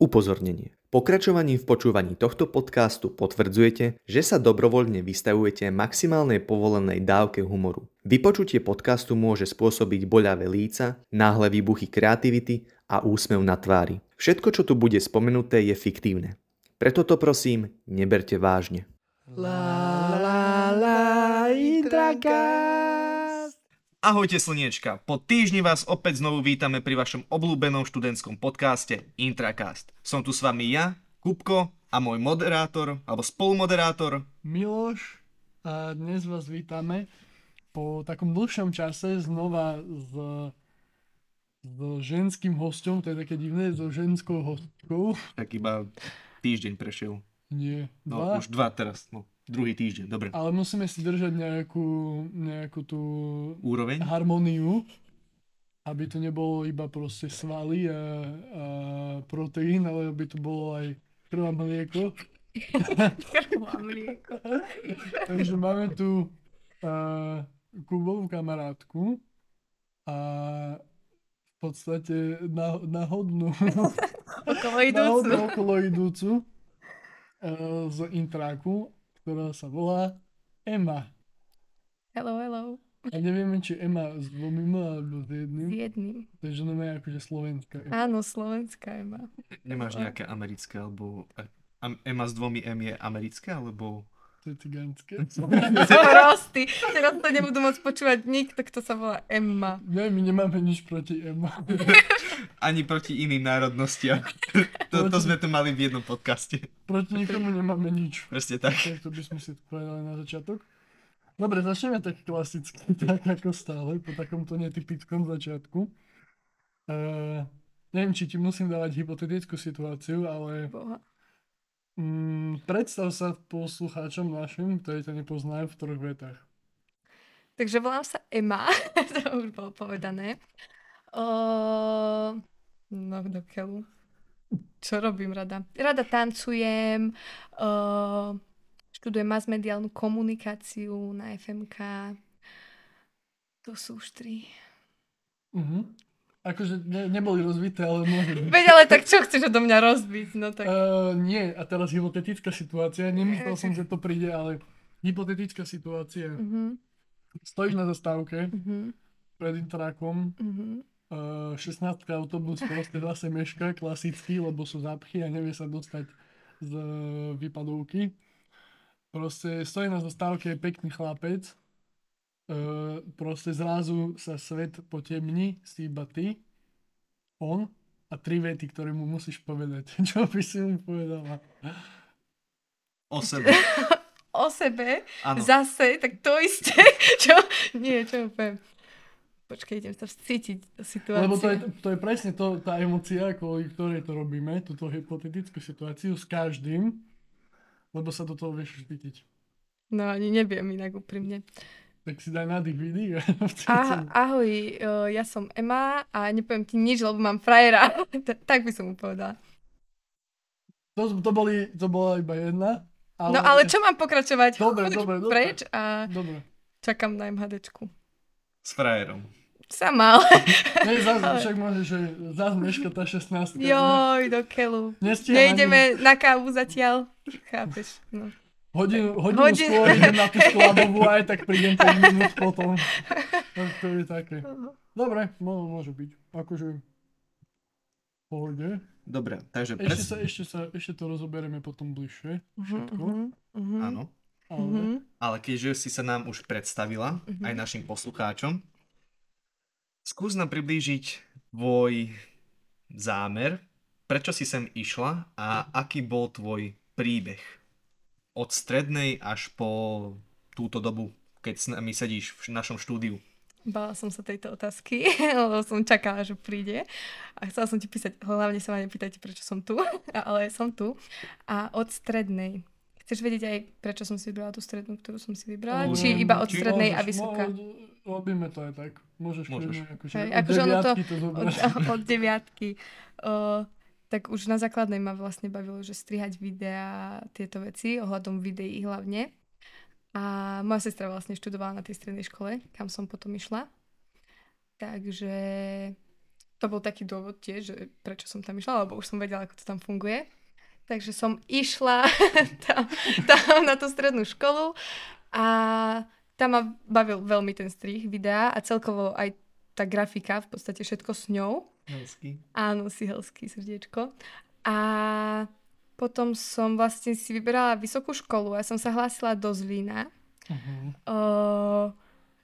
Upozornenie. Pokračovaním v počúvaní tohto podcastu potvrdzujete, že sa dobrovoľne vystavujete maximálnej povolenej dávke humoru. Vypočutie podcastu môže spôsobiť boľavé líca, náhle výbuchy kreativity a úsmev na tvári. Všetko, čo tu bude spomenuté, je fiktívne. Preto to prosím, neberte vážne. La la la Intracast. Ahojte slniečka, po týždni vás opäť znovu vítame pri vašom obľúbenom študentskom podcaste Intracast. Som tu s vami ja, Kupko a môj moderátor, alebo spolumoderátor. Miloš a dnes vás vítame po takom dlhšom čase znova s, s ženským hostom, to je také divné, so ženskou hostkou. Tak iba týždeň prešiel. Nie, No, dva. už dva teraz, no, druhý týždeň, dobre. Ale musíme si držať nejakú, nejakú tú Úroveň? harmóniu, aby to nebolo iba proste svaly a, a proteín, ale aby to bolo aj krv a mlieko. Krvá mlieko. Takže máme tu uh, Kubovú kamarátku a v podstate na, náhodnú, Okolo idúcu. okolo idúcu uh, z intráku, ktorá sa volá Ema. Hello, hello. A nevieme, či Ema s dvomi M alebo s S jedným. jedným. Takže no je akože slovenská. Ema. Áno, slovenská Ema. Nemáš nejaké americké, alebo... Ema s dvomi M je americké, alebo... To je cigánske. Prosty. Teraz to nebudú môcť počúvať nikto, kto sa volá Emma. Nie, my nemáme nič proti Ema. Ani proti iným národnostiam. to, to sme tu mali v jednom podcaste. Proti nikomu nemáme nič. Presne tak. Tak to by sme si povedali na začiatok. Dobre, začneme tak klasicky, tak ako stále, po takomto netypickom začiatku. Uh, neviem, či ti musím dávať hypotetickú situáciu, ale Boha. mm, predstav sa poslucháčom našim, ktorí ťa nepoznajú v troch vetách. Takže volám sa Emma. to už bolo povedané. O... No, do keľu. Čo robím rada? Rada tancujem, o... študujem masmediálnu komunikáciu na FMK. To sú už tri. Uh-huh. Akože ne, neboli rozvité, ale môže byť. Veď ale tak čo chceš odo mňa rozbiť? No tak. Uh, nie, a teraz hypotetická situácia. Nemyslel som, že to príde, ale hypotetická situácia. Uh-huh, Stojíš na zastávke uh-huh, pred intrákom, uh-huh. Uh, 16 autobus proste zase meška, klasicky, lebo sú zápchy a nevie sa dostať z výpadovky. Proste stojí na zastávke pekný chlapec, uh, proste zrazu sa svet potemní, si iba ty, on a tri vety, ktoré mu musíš povedať. Čo by si mu povedala? O sebe. O sebe, Áno. zase, tak to isté. čo? Nie, čo poviem. Počkaj, idem sa cítiť do situácie. Lebo to je, to je presne to, tá emocia, kvôli ktorej to robíme, túto hypotetickú situáciu s každým, lebo sa do toho vieš vždytiť. No ani neviem inak úprimne. Tak si daj nádych vidí. Ah, ahoj, uh, ja som Ema a nepoviem ti nič, lebo mám frajera. Tak by som mu povedala. To, to, boli, to bola iba jedna. Ale... No ale čo mám pokračovať? Dobre, Choď dobre, dobre. Preč a Dobre. čakám na MHDčku. S frajerom. Sama, ale Nie, zás, však môže, že zás meška tá 16. joj, do keľu. Nejdeme na kávu zatiaľ. Chápeš? No. Hodinu, hodinu Hodinu. skôr idem na tú skladovú aj tak prídem 5 minút potom. Tak to je také. Dobre, môže byť. Akože pohode. Dobre, takže Ešte pres... sa, ešte sa, ešte to rozoberieme potom bližšie. Všetko. Mhm, mhm, Áno. Ale mhm. Ale keďže si sa nám už predstavila, Mhm. aj našim poslucháčom, skús nám priblížiť tvoj zámer, prečo si sem išla a aký bol tvoj príbeh. Od strednej až po túto dobu, keď s nami sedíš v našom štúdiu. Bála som sa tejto otázky, lebo som čakala, že príde. A chcela som ti písať, hlavne sa ma nepýtajte, prečo som tu, ale som tu. A od strednej. Chceš vedieť aj, prečo som si vybrala tú strednú, ktorú som si vybrala? Mm, Či iba od či- strednej a vysoká? mo- Robíme to aj tak. Môžeš, Môžeš. kľudne akože Hej, od akože to- deviatky to Od, zobrať. od deviatky. O, tak už na základnej ma vlastne bavilo, že strihať videá, tieto veci, ohľadom videí hlavne. A moja sestra vlastne študovala na tej strednej škole, kam som potom išla. Takže to bol taký dôvod tiež, že prečo som tam išla, lebo už som vedela, ako to tam funguje. Takže som išla tam, tam na tú strednú školu a tam ma bavil veľmi ten strih videa a celkovo aj tá grafika, v podstate všetko s ňou. Hezky. Áno, si helský srdiečko. A potom som vlastne si vyberala vysokú školu a som sa hlásila do Zlína Uh-huh. o,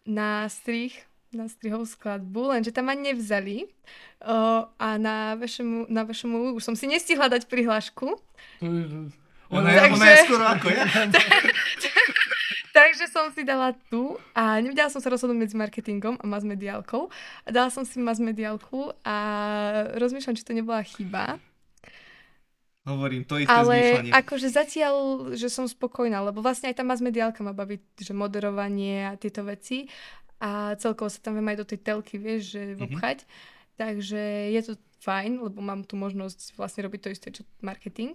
na strih, na strihovú skladbu, lenže tam ma nevzali. O, a na vašemu, na vašemu už som si nestihla dať prihlášku. Je, Ona, je, ona je Takže- skoro ako ja. Takže som si dala tu a nevedela som sa rozhodnúť medzi marketingom a mass mediálkou. A dala som si mass mediálku a rozmýšľam, či to nebola chyba. Hovorím, to isté Ale zmýšľanie. akože zatiaľ, že som spokojná, lebo vlastne aj tá mass mediálka ma baví, že moderovanie a tieto veci a celkovo sa tam viem aj do tej telky, vieš, že vobchať. Takže je to fajn, lebo mám tu možnosť vlastne robiť to isté, čo marketing.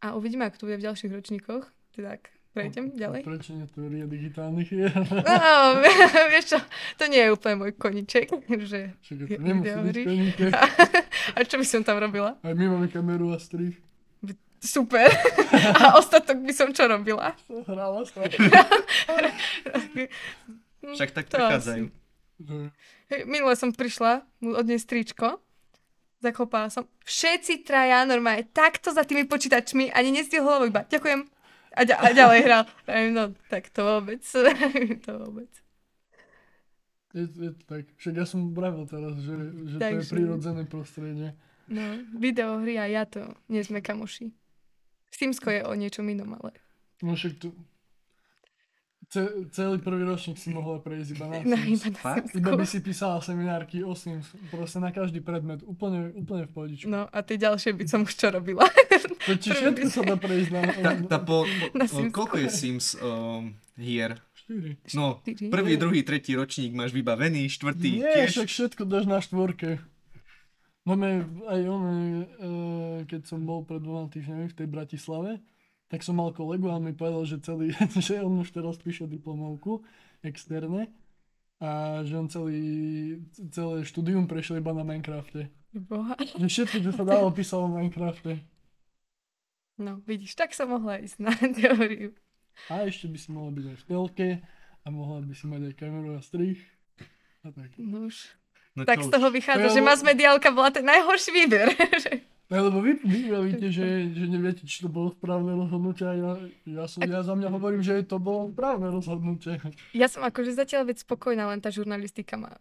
A uvidíme, ako to bude v ďalších ročníkoch. Tak prejdem ďalej. Prečo nie teória digitálnych hier? No, vieš čo, to nie je úplne môj koniček, že... To nemusí byť koníke. A čo by som tam robila? Aj my máme kameru a strih. Super. A ostatok by som čo robila? Hrála sa. Však tak To prichádzajú. Minule som prišla mu odniesť tričko, zaklopala som. Všetci traja normálne takto za tými počítačmi, ani nestihol hlavu iba. Ďakujem. A, ďa- a ďalej hral. No, tak to vôbec. to vôbec. Je, je to tak. Však ja som vravil teraz, že, že to je Takže- prirodzené prostredie. No, videohry a ja to nie sme kamoši. Simsko je o niečom inom, ale... No však tu... Ce, celý prvý ročník si mohla prejsť iba na No, Sims. iba na? Iba by si písala seminárky o Sims. Proste na každý predmet. Úplne, úplne v pohodičku. No a tie ďalšie by som už čo robila. To či všetko sa dá prejsť na... Tá, tá po, Na po, Simsku. koľko je Sims um, hier? 4. No, prvý, druhý, tretí ročník máš vybavený, štvrtý Nie, tiež. však všetko dáš na štvorke. No aj on, e, keď som bol pred dvoma týždňami v tej Bratislave, tak som mal kolegu a on mi povedal, že celý, že on už teraz píše diplomovku externe a že on celý, celé štúdium prešiel iba na Minecrafte. Boha. Že všetko, čo sa dalo, písal v Minecrafte. No, vidíš, tak som mohla ísť na teóriu. A ešte by si mohla byť aj v telke a mohla by si mať aj kameru a strih. A tak. No už. No Tak z toho už? vychádza, To že lebo- mass mediálka bola ten najhorší výber. No lebo vy, vy vravíte, že, že neviete, či to bolo správne rozhodnutie a ja, ja, som, ja za mňa hovorím, že to bolo správne rozhodnutie. ja som akože zatiaľ veď spokojná, len tá žurnalistika ma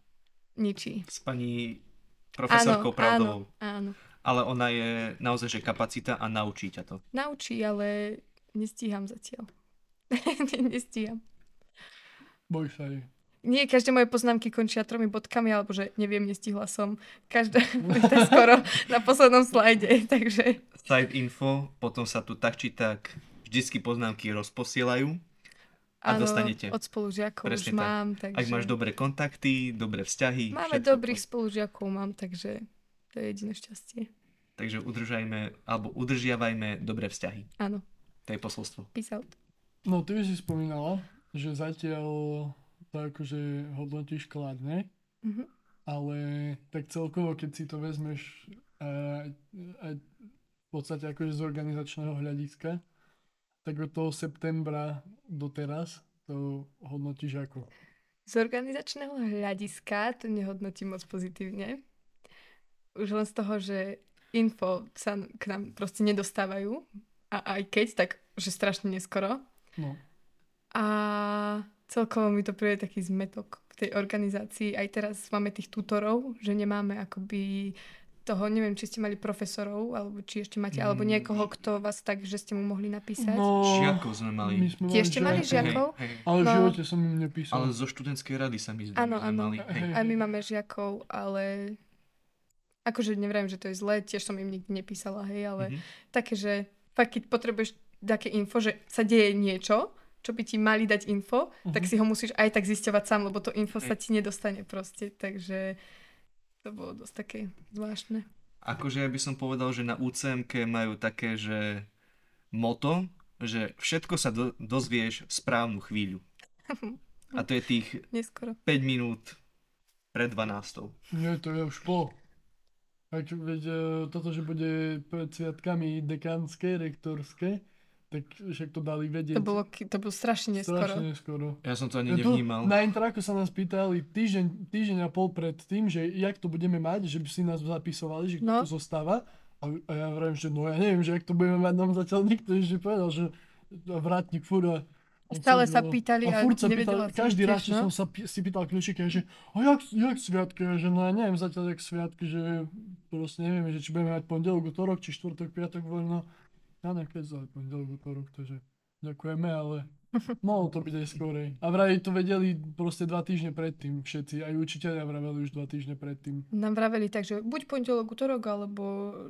ničí. S pani profesorkou áno, Pravdovou. áno. Ale ona je naozaj, že kapacita a naučí ťa to. Naučí, ale nestíham zatiaľ. nestíham. Boj sa jej. Nie, každé moje poznámky končia tromi bodkami, alebo že neviem, nestihla som. Každá je skoro na poslednom slajde, takže Side info, potom sa tu tak či tak vždycky poznámky rozposielajú. A áno, dostanete. od spolužiakov Presne už tak. mám, takže... Ak máš dobré kontakty, dobré vzťahy. Máme všetko dobrých spolužiakov, mám, takže to je jediné šťastie. Takže udržajme, alebo udržiavajme dobré vzťahy. Áno, To je posolstvo. peace out. No ty už si spomínala, že zatiaľ to akože hodnotíš kladne, Mhm. ale tak celkovo, keď si to vezmeš a, a v podstate akože z organizačného hľadiska, tak od toho septembra do teraz to hodnotíš ako? Z organizačného hľadiska to nehodnotím moc pozitívne. Už len z toho, že info sa k nám proste nedostávajú. A aj keď, tak že strašne neskoro. No. A celkovo mi to príde taký zmetok v tej organizácii. Aj teraz máme tých tutorov, že nemáme akoby toho, neviem, či ste mali profesorov, alebo či ešte máte, alebo Mm. niekoho, kto vás tak, že ste mu mohli napísať. No, Žiakov sme mali. my sme Tiež ste mali žiakov? Hej, hej. Ale v No. živote som im nepísal. Ale zo študentskej rady sa mi zdá, Áno, áno. mali. Hej. Aj my máme žiakov, ale akože neviem, že to je zlé, tiež som im nikdy nepísala, hej, ale Mhm. také, že fakt, keď potrebuješ také info, že sa deje niečo, čo by ti mali dať info, tak Mhm. si ho musíš aj tak zisťovať sám, lebo to info sa ti nedostane proste, takže to bolo dosť také zvláštne. Akože ja by som povedal, že na UCMK majú také, že moto, že všetko sa do, dozvieš v správnu chvíľu. A to je tých Neskoro. 5 minút pred 12. Nie, to je už po. Veď e, toto, že bude pred sviatkami dekánske, rektorské, tak však to dali vedieť. To bolo, to bolo strašne neskoro. strašne neskoro. Ja som to ani Ja tu nevnímal. Na intraku sa nás pýtali týždeň, týždeň a pol pred tým, že jak to budeme mať, že by si nás zapisovali, že kto No. tu zostáva. A, a ja vravím, že no ja neviem, že jak to budeme mať, nám zatiaľ nikto ešte povedal, že vrátnik furt a Stále sa pýtali a furt sa pýtali, každý raz, čo no. som sa pý- si pýtal kľúčiky, že a jak, jak sviatky, A že no ja neviem zatiaľ jak sviatky, že proste nevieme, že či budeme mať pondelok, utorok, či štvrtok, piatok voľno. Ja nekedy za pondelok, utorok, takže ďakujeme, ale mohlo to byť aj skorej. A vraj to vedeli proste dva týždne predtým všetci, aj učiteľia vraveli už dva týždne predtým. Nám vraveli tak, že buď pondelok, útorok, alebo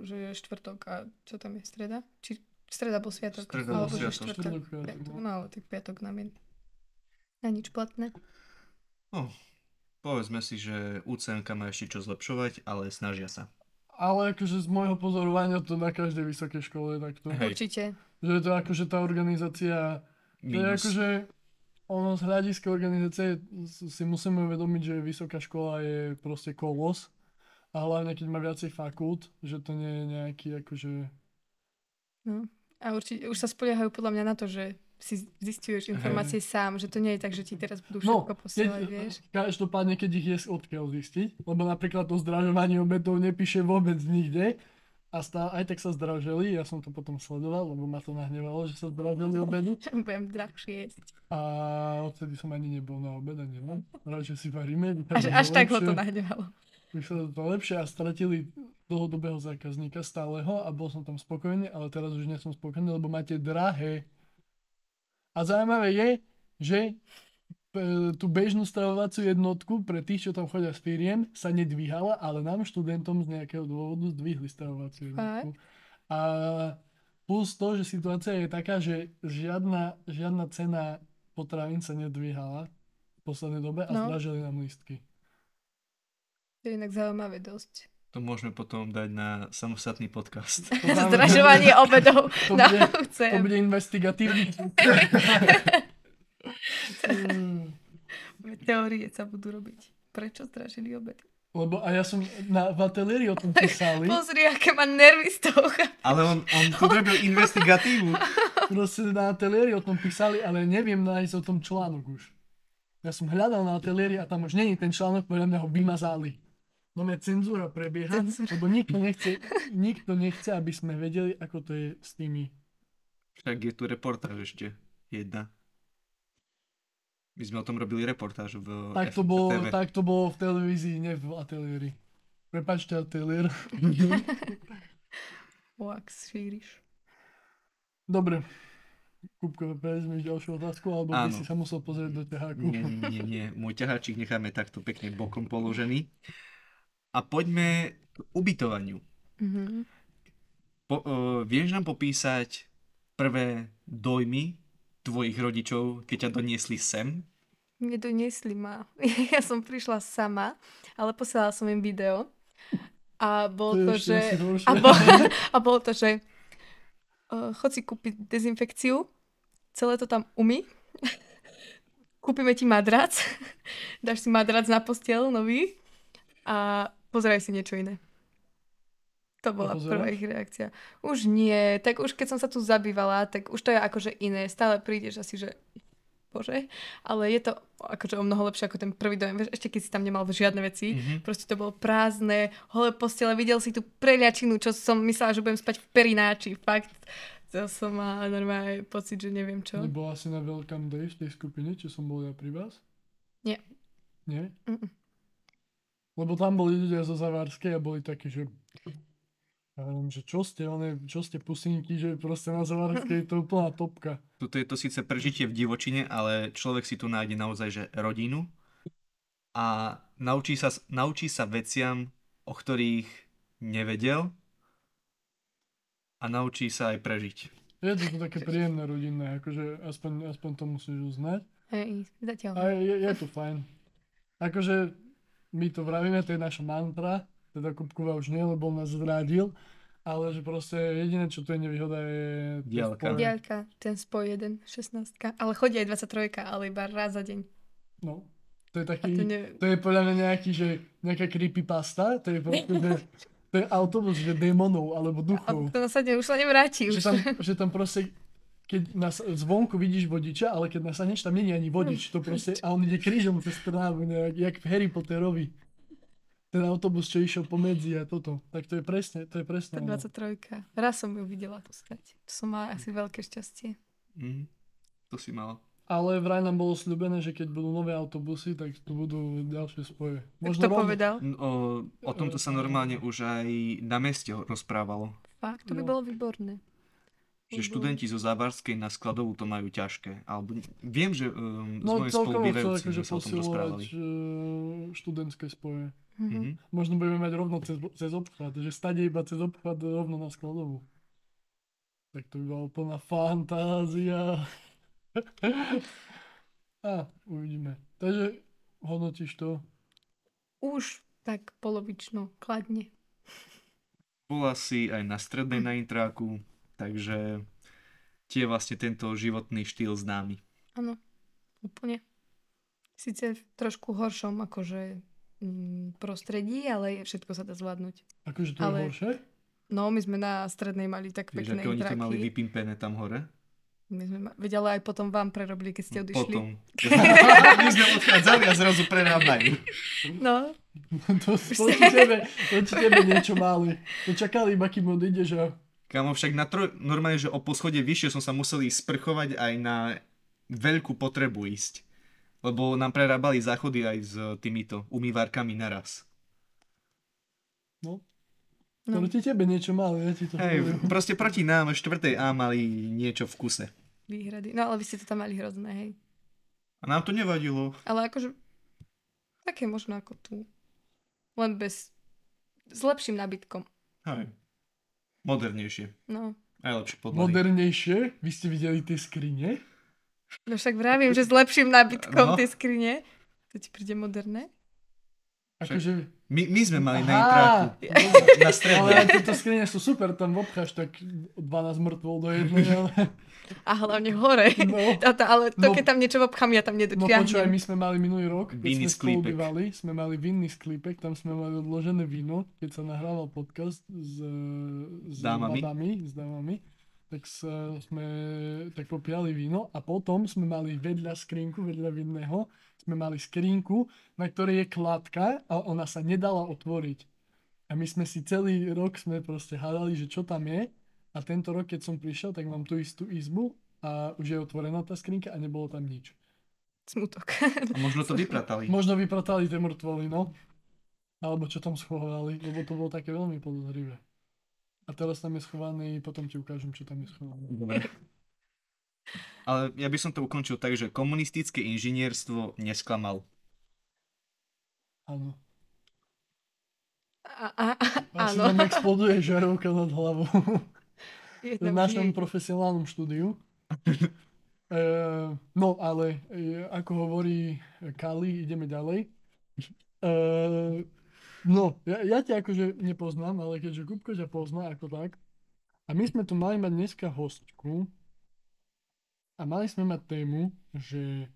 že je štvrtok a čo tam je streda? Či streda bol sviatok? Streda bol alebo že sviatok. štvrtok. Štvrtok, piatok, Piatok, no. Ale tak piatok nám je na nič platné. No, povedzme si, že UCMK má ešte čo zlepšovať, ale snažia sa. Ale akože z môjho pozorovania to na každej vysokej škole je takto. Hej. Určite. Že je to akože tá organizácia To je Minus. akože, ono z hľadiska organizácie si musíme uvedomiť, že vysoká škola je proste kolos. A hlavne keď má viacej fakult, že to nie je nejaký akože... No. A určite už sa spoliehajú podľa mňa na to, že si zistuješ informácie sám, že to nie je tak, že ti teraz budú No, všetko posielať, keď, vieš. každopádne, keď ich je odkiaľ zistiť, lebo napríklad to zdražovanie obedov nepíše vôbec nikde, a stá, aj tak sa zdražili, ja som to potom sledoval, lebo ma to nahnevalo, že sa zdražili obedy. Budem drahšie jesť. A odtedy som ani nebol na obed, neviem. Radšej si varíme. Až, až tak ho to nahnevalo. Vyšlo to lepšie a stratili dlhodobého zákazníka stáleho a bol som tam spokojný, ale teraz už nie som spokojný, lebo máte drahé. A zaujímavé je, že e, tú bežnú stravovaciu jednotku pre tých, čo tam chodia s firiem, sa nedvíhala, ale nám študentom z nejakého dôvodu zdvihli stravovaciu jednotku. A plus to, že situácia je taká, že žiadna, žiadna cena potravín sa nedvíhala v poslednej dobe a No. zdražili nám lístky. To je inak zaujímavé dosť. To môžeme potom dať na samostatný podcast. To Zdražovanie obedov To na bude- To UCM. bude investigatívny. Teórie sa budú robiť. Prečo zdražili obedy? Lebo a ja som na, v ateliéri o tom písali. Pozri, aké má nervy z toho. Ale on, on tu robil investigatívu. Proste na ateliéri o tom písali, ale neviem nájsť o tom článok už. Ja som hľadal na ateliéri a tam už není ten článok, podľa mňa ho vymazali. No mňa cenzúra prebieha, Cenzúra. lebo nikto nechce, nikto nechce, aby sme vedeli, ako to je s tými. Však je tu reportáž ešte. Jedna. My sme o tom robili reportáž v Tak to, bolo, tak to bolo v televízii, nie v ateliéri. Prepačte ateliér. Wax šíriš. Dobre. Kupko, prevezmeš ďalšiu otázku, alebo by Áno. si sa musel pozrieť do ťaháku. Nie, nie, nie, nie. Môj ťaháčik necháme takto pekne bokom položený. A poďme k ubytovaniu. Mhm. Po, uh, vieš nám popísať prvé dojmy tvojich rodičov, keď ťa doniesli sem? Nedoniesli ma. Ja som prišla sama, ale posielala som im video. A bolo to, ešte že... A, bol, a bolo to, že uh, chod si kúpiť dezinfekciu, celé to tam umy, kúpime ti madrac, dáš si madrac na postiel nový a pozeraj si niečo iné. To bola pozeráš? prvá ich reakcia. Už nie, tak už keď som sa tu zabývala, tak už to je akože iné. Stále prídeš asi, že bože, ale je to akože o mnoho lepšie ako ten prvý dojem. Vieš, ešte keď si tam nemal žiadne veci, Mhm. proste to bolo prázdne, holé postele, videl si tú preliačinu, čo som myslela, že budem spať v perináči, fakt. To som mala normálne pocit, že neviem čo. Nebola si na Welcome Day v tej skupine, čo som bol ja pri vás? Nie. Nie? Mm-mm. Lebo tam boli ľudia zo Zavárskej a boli takí, že ja neviem, že čo ste, one, čo ste pusinky, že proste na Zavárskej je to úplná topka. Tuto je to síce prežitie v divočine, ale človek si tu nájde naozaj že rodinu a naučí sa, naučí sa veciam, o ktorých nevedel a naučí sa aj prežiť. Je to, to také príjemné rodinné, akože aspoň, aspoň to musíš uznať. Hej, zatiaľ. A je, je to fajn. Akože my to vravíme, to je naša mantra, teda Kupkova už nie, lebo on nás zradil, ale že proste jediné, čo tu je nevýhoda je... spoj. Diaľka, ten spoj 1, 16. Ale chodí aj 23, ale iba raz za deň. No, to je A taký... to neviem. To je podľa mňa nejaký, že nejaká creepypasta, to je proste, že, to ten autobus, že démonov alebo A duchov. to nasadne už sa nevráti. Že Už. tam, že tam proste, keď nas, zvonku vidíš vodiča, ale keď nasadneš, tam není ani vodič. To proste, a on ide krížom cez trávu, nejak, jak v Harry Potterovi. Ten autobus, čo išiel pomedzi a toto. Tak to je presne, to je presne. Tá ono. 23. Raz som ju videla tu stať. To som mala asi veľké šťastie. Mhm. To si mala. Ale vraj nám bolo sľubené, že keď budú nové autobusy, tak tu budú ďalšie spoje. Tak to rovno- povedal. O, o tomto sa normálne už aj na meste rozprávalo. Fakt, to by Jo. bolo výborné. Že Mhm. študenti zo Závarskej na skladovú to majú ťažké. Alebo viem, že um, z No mojej celkovo chcú spolubývajúci akože sa o tom rozprávali. eh, študentské spoje. Mhm. Mhm. Možno budeme mať rovno cez, cez obchvat, že stade iba cez obchvat rovno na skladovú. Tak to by bola úplná fantázia. A, uvidíme. Takže hodnotíš to? Už tak polovično, kladne. Bola si aj na strednej na intráku, takže tie vlastne tento životný štýl známy. Áno, úplne. Sice v trošku horšom akože mm, prostredí, ale všetko sa dá zvládnuť. Akože to Ale- je horšie? No, my sme na strednej mali tak Vieš, pekné oni to mali vypimpené tam hore? My sme, ma- veď ale aj potom vám prerobili, keď ste odišli. Potom. My sme odchádzali a zrazu prerábali. No, to, tebe, proti tebe niečo mali. To čakali iba, kým odídeš a... Kamo, však na troj, normálne, že o poschodie vyššie som sa musel ísť sprchovať aj na veľkú potrebu ísť. Lebo nám prerábali záchody aj s týmito umývárkami naraz. No, no. proti tebe niečo mali, ja ti to Hej, poviem. proste proti nám štvrtej A mali niečo v kuse. výhrady. No, ale vy ste to tam mali hrozné, hej. A nám to nevadilo. Ale akože také možno ako tu. Len bez... S lepším nábytkom. Hej. Modernejšie. No. Aj lepšie podlahy. Modernejšie, vy ste videli tie skrine? No však vravím, že s lepším nábytkom No. tie skrine. To ti príde moderné? Akože... My, my sme mali na Aha, intráku. Na Ale strednej. aj tieto skrine sú super, tam obcháš tak 12 mŕtvol do jednej, ale... A hlavne hore. No. A ale to, No. keď tam niečo obchám, ja tam No počúvaj, my sme mali minulý rok, keď Vinný sme spolu sklípek. bývali, sme mali vinný sklípek, tam sme mali odložené víno, keď sa nahrával podcast s, s Dámami. babami, s dámami, tak sa, sme tak popíjali víno a potom sme mali vedľa skrinku, vedľa vinného, sme mali skrinku, na ktorej je kladka a ona sa nedala otvoriť. A my sme si celý rok sme proste hádali, že čo tam je a tento rok, keď som prišiel, tak mám tú istú izbu a už je otvorená tá skrinka a nebolo tam nič. Smutok. A možno to vypratali. Možno vypratali tie mŕtvoly, no. Alebo čo tam schovali, lebo to bolo také veľmi podozrivé. A teraz tam je schovaný, potom ti ukážem, čo tam je schované. Dobre. Ale ja by som to ukončil tak, že komunistické inžinierstvo nesklamal. Áno. A, a, a, Asi áno. nám exploduje žarovka nad hlavou. Je v našom jej. profesionálnom štúdiu. e, no, ale e, ako hovorí Kali, ideme ďalej. E, no, ja, ja ťa akože nepoznám, ale keďže Kupko ťa pozná ako tak, a my sme tu mali mať dneska hostku a mali sme mať tému, že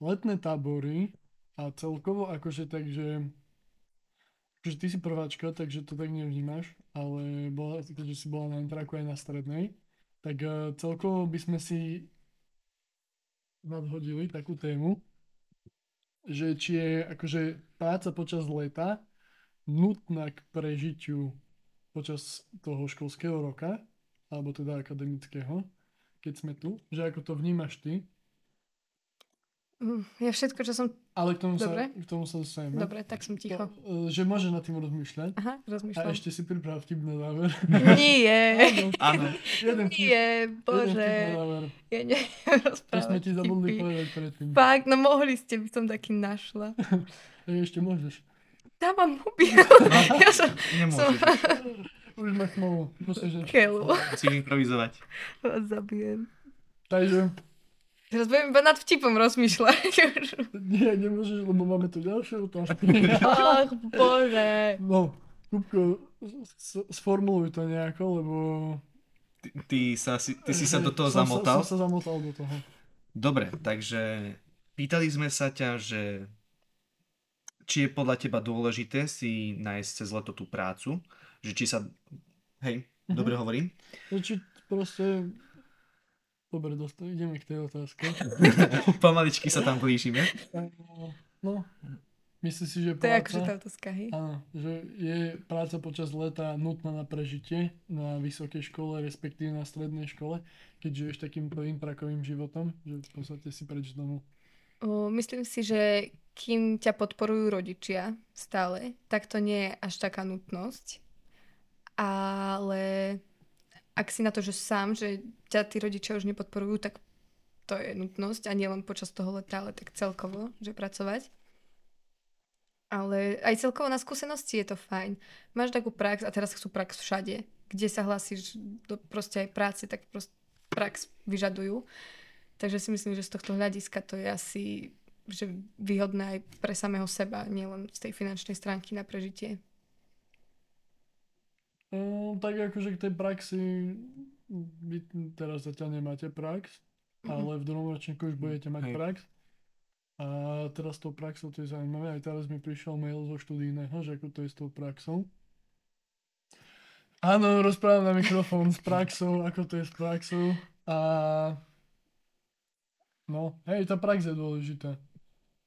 letné tábory a celkovo akože takže akože ty si prváčka, takže to tak nevnímaš, ale bola, keďže si bola na intraku aj na strednej, tak uh, celkovo by sme si nadhodili takú tému, že či je akože práca počas leta nutná k prežitiu počas toho školského roka, alebo teda akademického, keď sme tu, že ako to vnímaš ty, Mm, Ja všetko, čo som... ale k tomu, sa, Dobre. k tomu sa dostaneme. Dobre, tak som ticho. To, e, že môže nad tým rozmýšľať. Aha, A rozmýšľam. ešte si priprav vtip na záver. Nie, Áno. Jeden vtip, nie, jeden bože. na záver. Ja neviem To sme ti zabudli povedať predtým. Fakt, no mohli ste, by som taký našla. Ešte môžeš. Mám mobil. ja som, som Nemôžeš. Už máš smolu. Keľu. Musíš improvizovať. Vás zabijem. Takže Teraz budem iba nad vtipom rozmýšľať. nie, nemôžeš, lebo máme tu ďalšiu otázku. Ach, bože. No, Kupko, sformuluj to nejako, lebo... Ty, ty, sa, si, ty si sa do toho som zamotal? Sa, som sa zamotal do toho. Dobre, takže pýtali sme sa ťa, že či je podľa teba dôležité si nájsť cez leto tú prácu že či sa... Hej, dobre hovorím? Či proste... Dobre, dosta- ideme k tej otázke. Pomaličky sa tam blížime. No, myslíš si, že To je práca... akože tá otázka, hej? Áno, že je práca počas leta nutná na prežitie na vysokej škole, respektíve na strednej škole, keď žiješ takýmto intrakovým životom, že v podstate si preč domu. Myslím si, že kým ťa podporujú rodičia stále, tak to nie je až taká nutnosť. Ale ak si na to, že sám, že ťa tí rodičia už nepodporujú, tak to je nutnosť a nielen počas toho leta, ale tak celkovo, že pracovať. Ale aj celkovo na skúsenosti je to fajn. Máš takú prax a teraz chcú prax všade. Kde sa hlasíš do proste aj práce, tak prax vyžadujú. Takže si myslím, že z tohto hľadiska to je asi že výhodné aj pre samého seba, nielen z tej finančnej stránky na prežitie. No, tak akože k tej praxi, vy teraz zatiaľ nemáte prax, Mhm. ale v druhom ročníku už budete mať Hej. prax. A teraz s tou praxou to je zaujímavé, aj teraz mi prišiel mail zo študijného, že ako to je s tou praxou. Áno, rozprávam na mikrofón s praxou, ako to je s praxou. A no, hej, tá prax je dôležitá.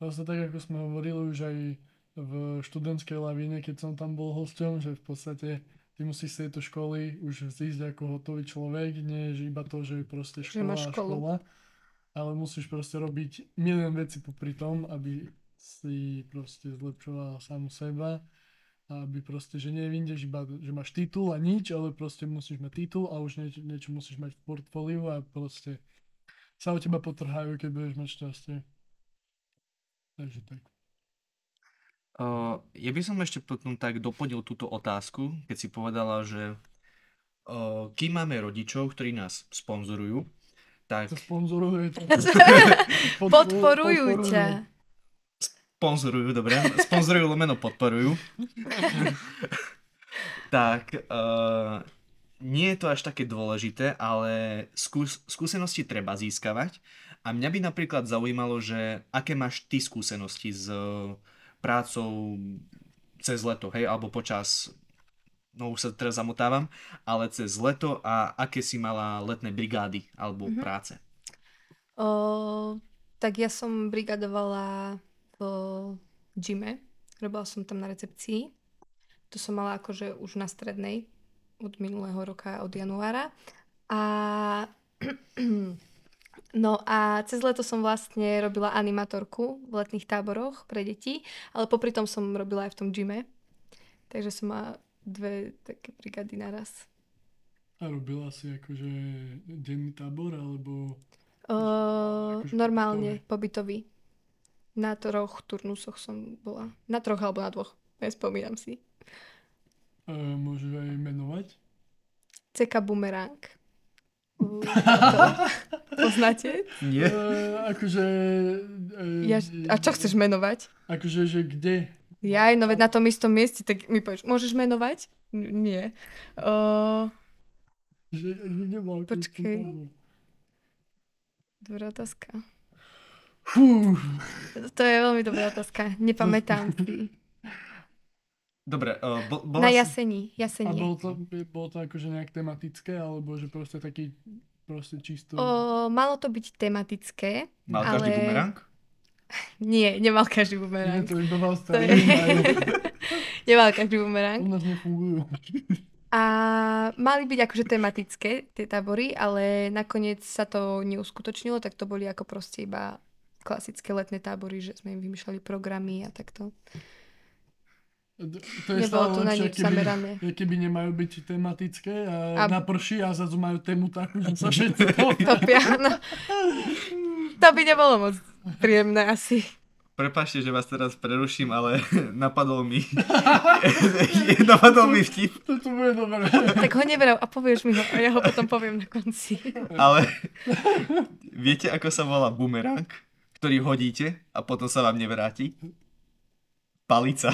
Vlastne tak, ako sme hovorili už aj v študentskej lavíne, keď som tam bol hosťom, že v podstate ty musíš z tejto školy už zísť ako hotový človek, nie že iba to, že je proste Že škola školu. škola, ale musíš proste robiť milión veci popri tom, aby si proste zlepšoval sám seba a aby proste, že nevyjdeš iba, že máš titul a nič, ale proste musíš mať titul a už niečo, niečo musíš mať v portfóliu a proste sa o teba potrhajú, keď budeš mať šťastie. Takže tak. Uh, ja by som ešte potom tak doplnil túto otázku, keď si povedala, že uh, kým máme rodičov, ktorí nás sponzorujú, tak To sponzoruje to. Podporujú ťa. sponzorujú, dobre, sponzorujú lomeno podporujú, tak uh, nie je to až také dôležité, ale skús- skúsenosti treba získavať. A mňa by napríklad zaujímalo, že aké máš ty skúsenosti s uh, prácou cez leto, hej, alebo počas, no už sa teraz zamotávam, ale cez leto a aké si mala letné brigády alebo Mhm. práce. O, tak ja som brigadovala v gyme. Robila som tam na recepcii. To som mala akože už na strednej od minulého roka, od januára. A no a cez leto som vlastne robila animatorku v letných táboroch pre deti, ale popri tom som robila aj v tom gyme. Takže som mala dve také brigády naraz. A robila si akože denný tábor, alebo Uh, Akože normálne, pobytový. Na troch turnusoch som bola. Na troch alebo na dvoch. Nespomínam si. Uh, môžeš aj menovať? CK Boomerang. Uh, to poznáte? Nie? Uh, akože... Uh, Ja, a čo chceš menovať? Akože, že kde? Jaj, no veď na tom istom mieste, tak mi povieš, môžeš menovať? N- nie. Uh, Že, že nebol Počkej. dobrá otázka. Fú, To je veľmi dobrá otázka. Nepamätám si. Dobre, uh, bo, bola Na si- jasení. a bolo to, bolo to akože nejak tematické, alebo že proste taký proste čisto... O, malo to byť tematické. Mal každý ale- bumerang? Nie, nemal každý Nie, bumerang. to v To Austrálii majú. je... nemal každý U bumerang. nás nefungujú. A mali byť akože tematické tie tábory, ale nakoniec sa to neuskutočnilo, tak to boli ako proste iba klasické letné tábory, že sme im vymýšľali programy a takto. To je Nebolo stále to na lepšie, nič keby, zamerané. keby nemajú byť tematické a, A- a... naprší a zrazu majú tému takú, že sa všetci Topia, no. To by nebolo moc príjemné asi. Prepašte, že vás teraz preruším, ale napadol mi... napadol mi vtip, Toto bude dobré. Tak ho neverám a povieš mi ho a ja ho potom poviem na konci. ale viete, ako sa volá bumerang, ktorý hodíte a potom sa vám nevráti? Palica.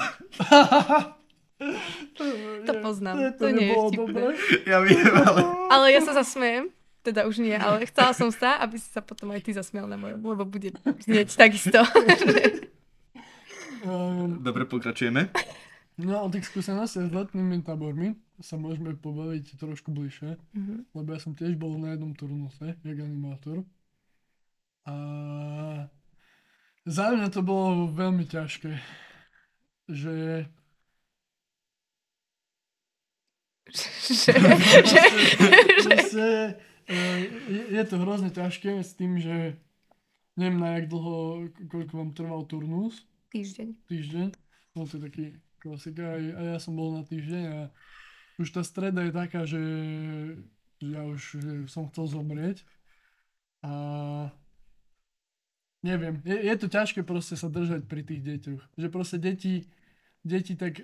To poznám. To nie je vtipné. dobré. Ja viem, ale... Ale ja sa zasmejem. Teda už nie, ale chcela som sa, aby si sa potom aj ty zasmial na mojom, lebo bude znieť takisto. Um, Dobre, pokračujeme. No o tých skúsenostiach s letnými tábormi sa môžeme pobaviť trošku bližšie, Mhm. lebo ja som tiež bol na jednom turnuse, jak animátor. A za mňa to bolo veľmi ťažké, že že, že, proste, e, je, je to hrozne ťažké s tým, že neviem na jak dlho, koľko vám trval turnus, týždeň. týždeň, no to je taký klasika, aj, a ja som bol na týždeň a už tá streda je taká, že, že ja už že som chcel zomrieť. A neviem, je, je to ťažké proste sa držať pri tých deťoch, že proste deti, deti tak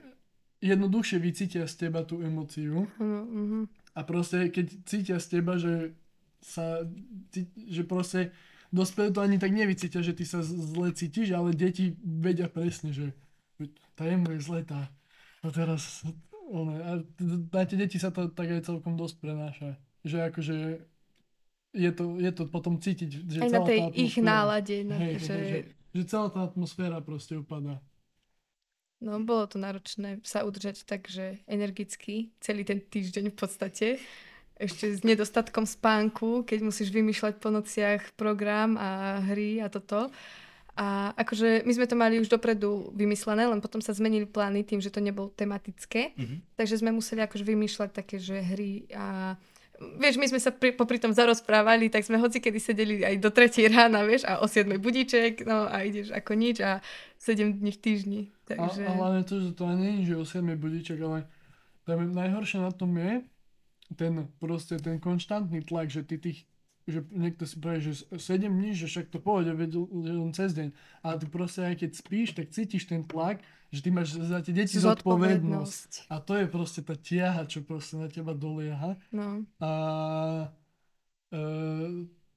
jednoduchšie vycítia z teba tú emóciu Áno, mhm. a proste keď cítia z teba, že sa, že proste dospelí to ani tak nevycítia, že ty sa zle cítiš, ale deti vedia presne, že tá je moje zle, tá. A teraz, one, a na tie deti sa to tak aj celkom dosť prenáša. Že akože je to, je to potom cítiť, že Aj na celá tej tá ich nálade, na, Hej, že... že, že celá tá atmosféra proste upadá. No, bolo to náročné sa udržať tak, že energicky celý ten týždeň v podstate. Ešte s nedostatkom spánku, keď musíš vymýšľať po nociach program a hry a toto. A akože my sme to mali už dopredu vymyslené, len potom sa zmenili plány tým, že to nebolo tematické. Mhm. Takže sme museli akože vymýšľať také, že hry a vieš, my sme sa pri, popri tom zarozprávali, tak sme hoci kedy sedeli aj do tretej rána, vieš, a o 7 budíček, no a ideš ako nič a 7 dní v týždni. Takže... A, a hlavne to, že to nie je, že o 7 budíček, ale tam je, najhoršie na tom je ten proste ten konštantný tlak, že ty tých že niekto si povie, že 7 dní, že však to pôjde, veď len cez deň. Ale ty proste aj keď spíš, tak cítiš ten tlak, že ty máš za tie deti zodpovednosť. A to je proste tá tiaha, čo proste na teba dolieha. No, A e,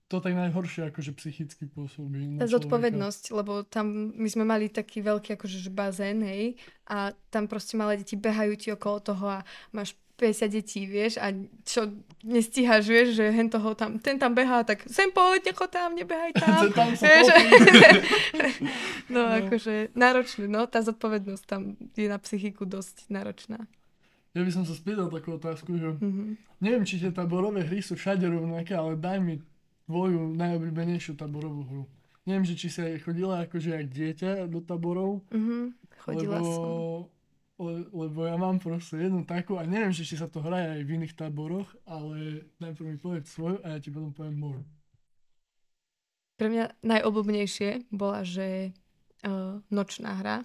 to tak najhoršie akože psychicky pôsobí. tá zodpovednosť, lebo tam my sme mali taký veľký akože že bazén, hej, a tam proste malé deti behajú ti okolo toho a máš 50 detí, vieš, a čo nestíhaš, vieš, že hen toho tam, ten tam behá, tak sem poď, necho tam, nebehaj tam. Tam vieš, no, No. akože náročné, no, tá zodpovednosť tam je na psychiku dosť náročná. Ja by som sa spýtal takú otázku, že Mhm. neviem, či tie taborové hry sú všade rovnaké, ale daj mi tvoju najobľúbenejšiu taborovú hru. Neviem, že či si aj chodila akože jak dieťa do taborov, Mhm. Chodila lebo, som. Le, lebo ja mám proste jednu takú a neviem, že či sa to hraje aj v iných táboroch, ale najprv mi povedz svoju a ja ti potom poviem moju. Pre mňa najobľúbenejšie bola, že uh, nočná hra.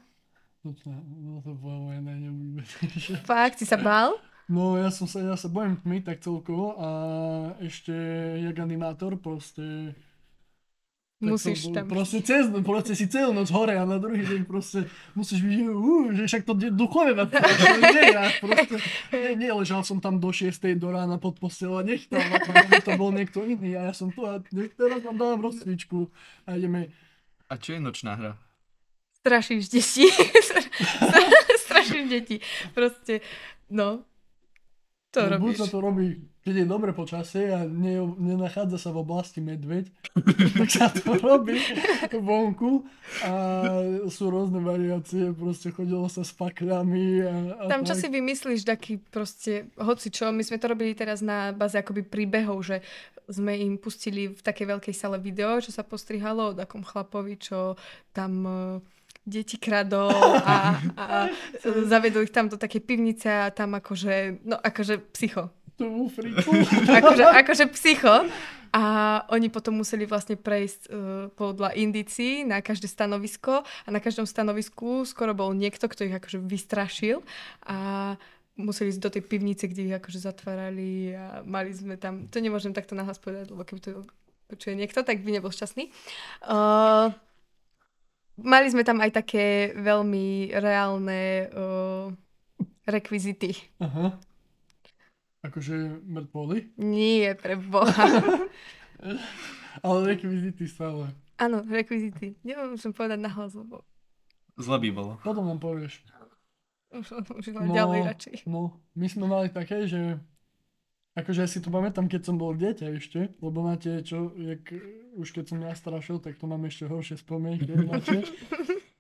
No to, no to bola moja najneobľúbenejšia. Fakt, si sa bál? No ja som sa, ja sa bojím tmy tak celkovo a ešte jak animátor proste Musíš bol- tam... Proste, cez, proste si celú noc hore a na druhý deň proste musíš byť, uh, že však to duchové na to, to nie, ja proste, nie, nie, ležal som tam do 6. do rána pod postel a nech tam, to bol niekto iný a ja som tu a teraz vám dám rozcvičku a ideme, A čo je nočná hra? Strašíš deti. Strašíš deti. Proste, no. To no, buď robíš. sa to robí, keď je dobre počasie a ne, nenachádza sa v oblasti medveď, tak sa to robí vonku a sú rôzne variácie, proste chodilo sa s pakľami a, a Tam čo tak. si vymyslíš, taký proste, hoci čo, my sme to robili teraz na baze akoby príbehov, že sme im pustili v takej veľkej sale video, čo sa postrihalo o takom chlapovi, čo tam e, deti kradol a, a zavedol ich tam do takej pivnice a tam akože, no akože psycho. tú ufriku. akože, akože psycho. A oni potom museli vlastne prejsť uh, podľa indícií na každé stanovisko a na každom stanovisku skoro bol niekto, kto ich akože vystrašil a museli ísť do tej pivnice, kde ich akože zatvárali a mali sme tam, to nemôžem takto nahlas povedať, lebo keby to počuje niekto, tak by nebol šťastný. Uh, mali sme tam aj také veľmi reálne uh, rekvizity. Aha. Akože mŕtvoly, Nie, pre Boha. ale rekvizity stále. Áno, rekvizity. Nemôžem povedať nahlas, lebo Zle by bolo. Potom nám povieš. už, už len ďalej radšej. No, my sme mali také, že akože ja si to pamätám, keď som bol dieťa ešte, lebo tie, čo, jak, už keď som ja strašil, tak to mám ešte horšie spomienky, tie.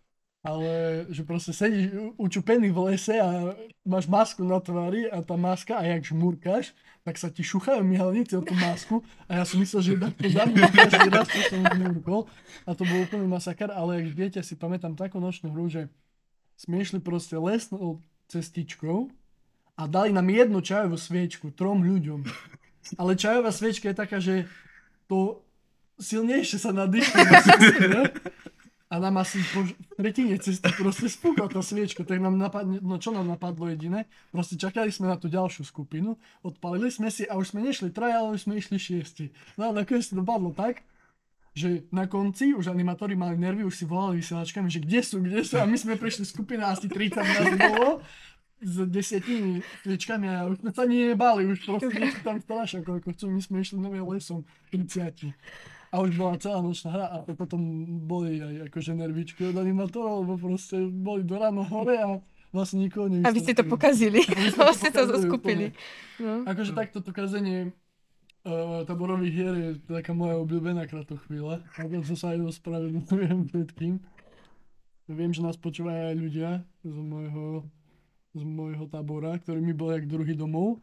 ale že proste sedíš učupený v lese a máš masku na tvári a tá maska a jak žmurkáš, tak sa ti šuchajú myhalnice o tú masku a ja som myslel, že to za mňa každý raz, keď som žmurkol a to bol úplný masakar, ale jak dieťa si pamätám takú nočnú hru, že sme išli proste lesnou cestičkou a dali nám jednu čajovú sviečku trom ľuďom. Ale čajová sviečka je taká, že to silnejšie sa nadýchne? A nám asi po tretine cesty proste spúkla tá sviečka, tak nám napadne, no čo nám napadlo jediné, proste čakali sme na tú ďalšiu skupinu, odpalili sme si a už sme nešli traja, ale už sme išli šiesti. No a nakoniec to dopadlo tak, že na konci už animátori mali nervy, už si volali vysielačkami, že kde sú, kde sú a my sme prišli skupina asi 30 nás bolo s desiatimi sviečkami a už sme sa ani nebali, už proste tam strašne, koľko chcú, my sme išli novým lesom 30. A už bola celá nočná hra a potom boli aj akože nervičky od animátorov, lebo proste boli do ráno hore a vlastne nikoho A vy ste to pokazili. A my sme to ste to pokazili zoskupili. No. Akože takto to kazenie uh, taborových hier je taká moja obľúbená kratochvíľa. A to som sa aj ospravedlňujem všetkým. Viem, že nás počúvajú aj ľudia z môjho, z môjho tábora, ktorý mi bol jak druhý domov.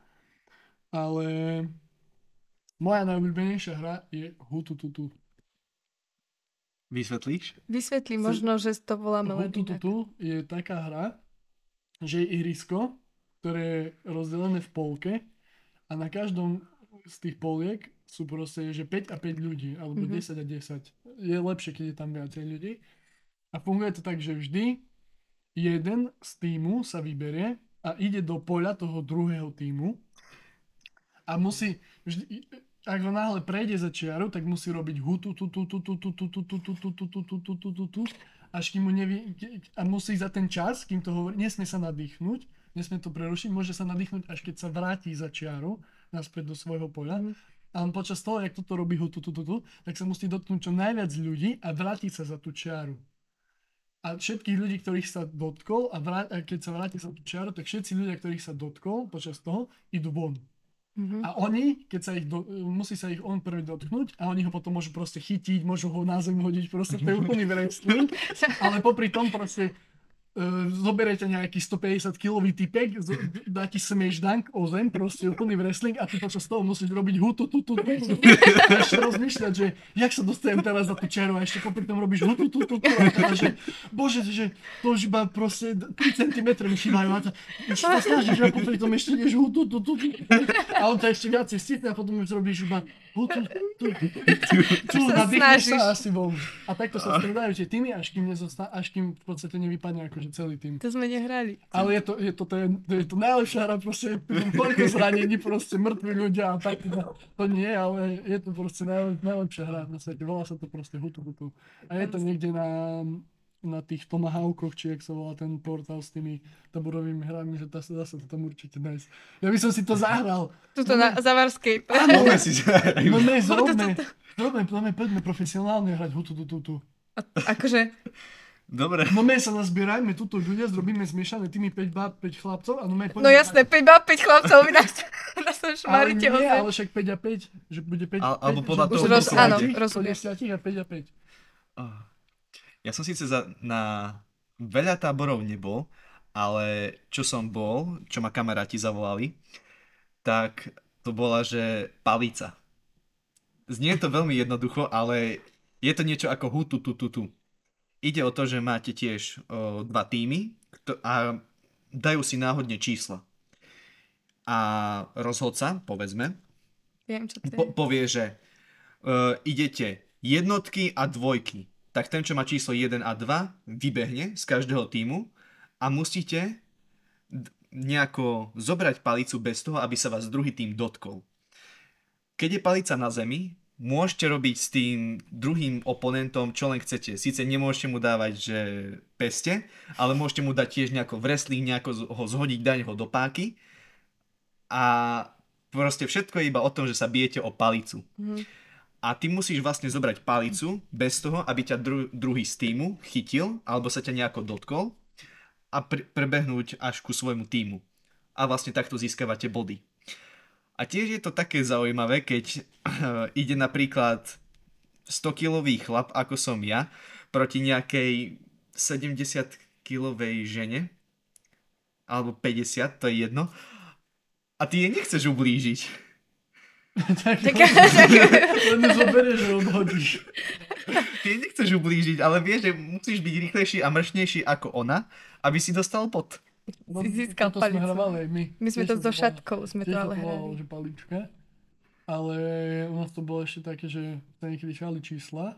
Ale moja najobľúbenejšia hra je Hutututu. Vysvetlíš? Vysvetli možno, že to voláme len. Hutututu je taká hra, že je ihrisko, ktoré je rozdelené v polke a na každom z tých poliek sú proste, že 5 a 5 ľudí, alebo Mhm. 10 a 10. Je lepšie, keď je tam viacej ľudí. A funguje to tak, že vždy jeden z týmu sa vyberie a ide do poľa toho druhého týmu a musí vždy, ak ho náhle prejde za čiaru, tak musí robiť hutu, tu, tu, tu, tu, tu, tu, tu, tu, tu, tu, tu, tu, tu, tu, tu, tu, tu, až kým mu nevy... A musí za ten čas, kým to hovorí, nesmie sa nadýchnuť, nesmie to prerušiť, môže sa nadýchnuť, až keď sa vráti za čiaru, naspäť do svojho poľa. A on počas toho, jak toto robí hutu, tu, tu, tu, tak sa musí dotknúť čo najviac ľudí a vrátiť sa za tú čiaru. A všetkých ľudí, ktorých sa dotkol a, vrá- a keď sa vráti za tú čiaru, tak všetci ľudia, ktorých sa dotkol počas toho, idú von. Mhm. A oni, keď sa ich do, musí sa ich on prvý dotknúť a oni ho potom môžu proste chytiť, môžu ho na zem hodiť, proste to je úplný wrestling. Ale popri tom proste uh, zoberiete nejaký 150 kilový typek, z, dá ti smash dunk o zem, proste úplný wrestling a ty počas toho musíš robiť hutu, tu, tu, tu, tu. Ešte rozmýšľať, že jak sa dostanem teraz za tú čaru a ešte popri tom robíš hutu, tu, tu, tu. A teda, že bože, že to už iba proste 3 cm mi chýbajú a sa snažíš a popri tom ešte ideš hutu, tu, tu, tu. A on to ešte viacej stitne a potom už robíš iba hutu, tu, tu, tu. Tu, sa nadýchneš sa asi von. A takto sa stredajú tie týmy, až kým, nezostá, až kým v podstate nevypadne akože celý tým. To sme nehrali. Ale je to, je to, to, je, to, je to najlepšia hra, proste toľko zranení, proste mŕtvi ľudia a tak. To, to nie, ale je to proste najlep, najlepšia hra na svete. Volá sa to proste Hutu Hutu. A je to niekde na, na tých Tomahawkoch, či jak sa volá ten portál s tými taborovými hrami, že dá sa, dá sa to tam určite nájsť. Ja by som si to zahral. Tuto na Zavarskej. Poďme si No ne, zrobme, zrobme, zrobme, poďme profesionálne hrať Hutu Hutu Hutu. Akože, Dobre. No my sa nazbierajme tuto ľudia, zrobíme zmiešané tými 5 báb, 5 chlapcov a no my no jasné, 5 bab, 5 chlapcov, vy nás, nás Ale šmarite o nie, ale však 5 a 5, že bude 5 Al- alebo podľa že toho, roz- áno, 10, rozumiem. Po 10 a 5 a 5. Ah. Ja som síce za, na veľa táborov nebol, ale čo som bol, čo ma kamaráti zavolali, tak to bola, že palica. Znie to veľmi jednoducho, ale je to niečo ako hutu tu tu tu. Ide o to, že máte tiež o, dva týmy a dajú si náhodne čísla. A rozhodca, povedzme, Viem, čo to je. po- povie, že uh, idete jednotky a dvojky. Tak ten, čo má číslo 1 a 2, vybehne z každého týmu a musíte nejako zobrať palicu bez toho, aby sa vás druhý tým dotkol. Keď je palica na zemi, môžete robiť s tým druhým oponentom, čo len chcete. Sice nemôžete mu dávať, že peste, ale môžete mu dať tiež nejako wrestling, nejako ho zhodiť, dať ho do páky. A proste všetko je iba o tom, že sa bijete o palicu. Mhm. A ty musíš vlastne zobrať palicu bez toho, aby ťa dru- druhý z týmu chytil alebo sa ťa nejako dotkol a pr- prebehnúť až ku svojmu týmu. A vlastne takto získavate body. A tiež je to také zaujímavé, keď ide napríklad 100-kilový chlap, ako som ja, proti nejakej 70-kilovej žene, alebo 50, to je jedno, a ty jej nechceš ublížiť. Tak, Tak- len ju zoberieš, že odhodíš. Ty nechceš ublížiť, ale vieš, že musíš byť rýchlejší a mršnejší ako ona, aby si dostal pot. No, Si získal sme palicu. aj my. My sme Tiež to so šatkou sme tiež to ale hrali. že palička. Ale u nás to bolo ešte také, že sa niekedy šali čísla.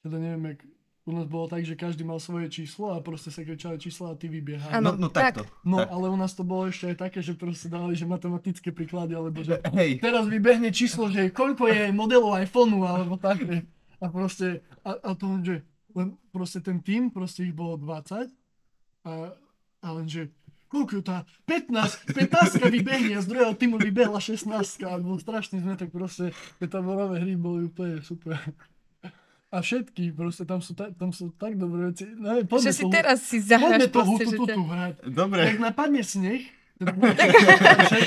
Teda neviem, jak u nás bolo tak, že každý mal svoje číslo a proste sa kričali čísla a ty vybiehal. Áno, No, no tak. takto. No, tak. ale u nás to bolo ešte aj také, že proste dali, že matematické príklady, alebo že Hej, teraz vybehne číslo, že koľko je modelov iPhoneu, alebo také. A proste, a, a to len, že len proste ten tým, proste ich bolo 20 a, a len, že koľko tá 15, 15 vybehne a z druhého týmu vybehla 16 a bol strašný sme, tak proste tie taborové hry boli úplne super. A všetky, proste tam sú, ta, tam sú tak dobré veci. No, Že si to, teraz si zahraš to proste, hutu že hrať. dobre. Keď napadne sneh, teda,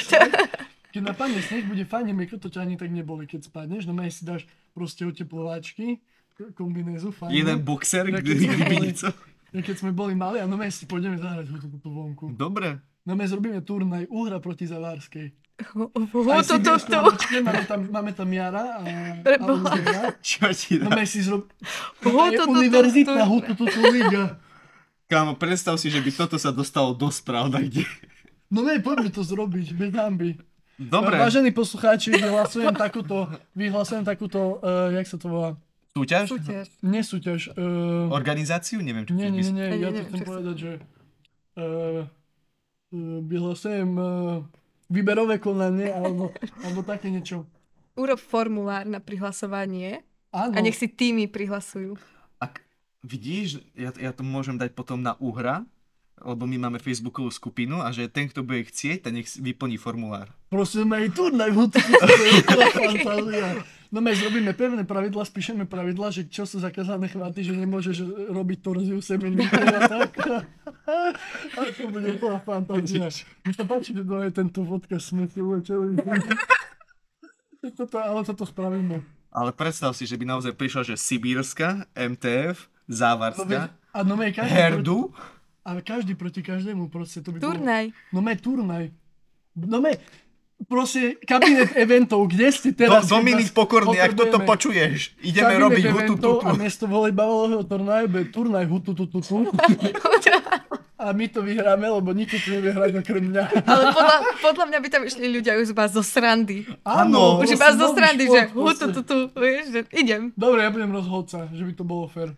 keď napadne sneh, bude fajn, meko to ťa ani tak neboli, keď spadneš, no maj si dáš proste oteplovačky, k- kombinézu, fajn. Jeden boxer, Ja kde keď sme kdyby boli- niečo. Ja keď sme boli mali, a no si pôjdeme zahrať tu vonku. Dobre. No my zrobíme turnaj Uhra proti Zavárskej. Tu, Sibírsku tu. labočke, máme tam, máme tam Jara a, Preboha. Čo ti No dá? maj si zrob... Tu, tu, tu, univerzitná tu. hutu tu liga. Kámo, predstav si, že by toto sa dostalo do správ kde. No ne, poďme to zrobiť, bez hamby. Dobre. Vážení poslucháči, vyhlasujem takúto, vyhlasujem takúto, uh, jak sa to volá, Súťaž? Súťaž. nesúťaž. Uh, Organizáciu? Neviem, čo nie, nie, nie, nie, ja to chcem povedať, že uh, uh, vyhlasujem uh, výberové konanie, alebo, alebo také niečo. Urob formulár na prihlasovanie Áno, a nech si týmy prihlasujú. Ak vidíš, ja, ja to môžem dať potom na Uhra, lebo my máme facebookovú skupinu a že ten, kto bude chcieť, ten nech vyplní formulár. prosím, aj úplná fantázia. No my zrobíme pevné pravidla, spíšeme pravidla, že čo sú zakázané chváty, že nemôžeš robiť torziu semenníkov a tak. A to bude úplná fantázia. Mi sa páči, že to je tento podcast sme si ulečeli. Toto, ale toto spravíme. Ale predstav si, že by naozaj prišla, že Sibírska, MTF, No, veď, Závarská, a no my každý, Herdu, ale každý proti každému, proste to by bolo. Turnaj. No me turnaj. No me, proste kabinet eventov, kde ste Do, teraz? Dominik keď vás Pokorný, ak toto počuješ, ideme Kabinet robiť hutu tutu. A miesto volejbalového turnaja bude turnaj hutu tu tu tu. A my to vyhráme, lebo nikto tu nevie hrať okrem mňa. Ale podľa, podľa mňa by tam išli ľudia už iba zo srandy. Áno. Už proste iba zo nový srandy, šport, že hu, tu, proste. tu, tu, vieš, že idem. Dobre, ja budem rozhodca, že by to bolo fér.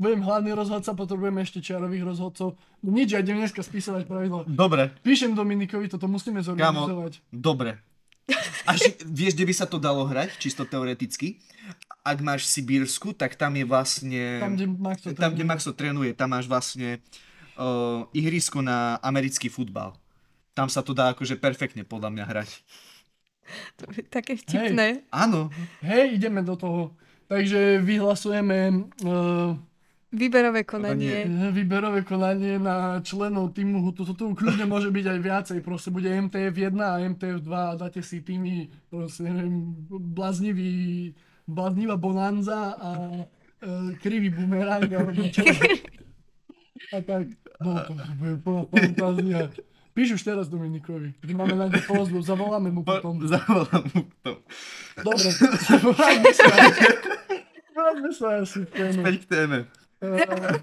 Budem hlavný rozhodca, potrebujeme ešte čiarových rozhodcov. Nič, ja idem dneska spísať pravidla. Dobre, Píšem Dominikovi, toto musíme zorganizovať. dobre. A že, vieš, kde by sa to dalo hrať, čisto teoreticky? Ak máš Sibírsku, tak tam je vlastne... Tam, kde Max to tam, kde trénuje. Maxo trénuje, tam máš vlastne uh, ihrisko na americký futbal. Tam sa to dá akože perfektne podľa mňa hrať. To je také vtipné. Áno, Hej, ideme do toho. Takže vyhlasujeme uh, Výberové konanie. výberové konanie na členov týmu Hutu. To tu kľudne môže byť aj viacej. Proste bude MTF 1 a MTF 2 a dáte si týmy, proste neviem, bláznivý, bláznivá bonanza a uh, krivý bumerang alebo čo. A tak, no to. Píš už teraz Dominikovi, že máme na ňu pozbu, zavoláme mu potom. zavolám mu to. Dobre, vráťme sa. Vráťme sa asi k téme. Späť k téme. Uh,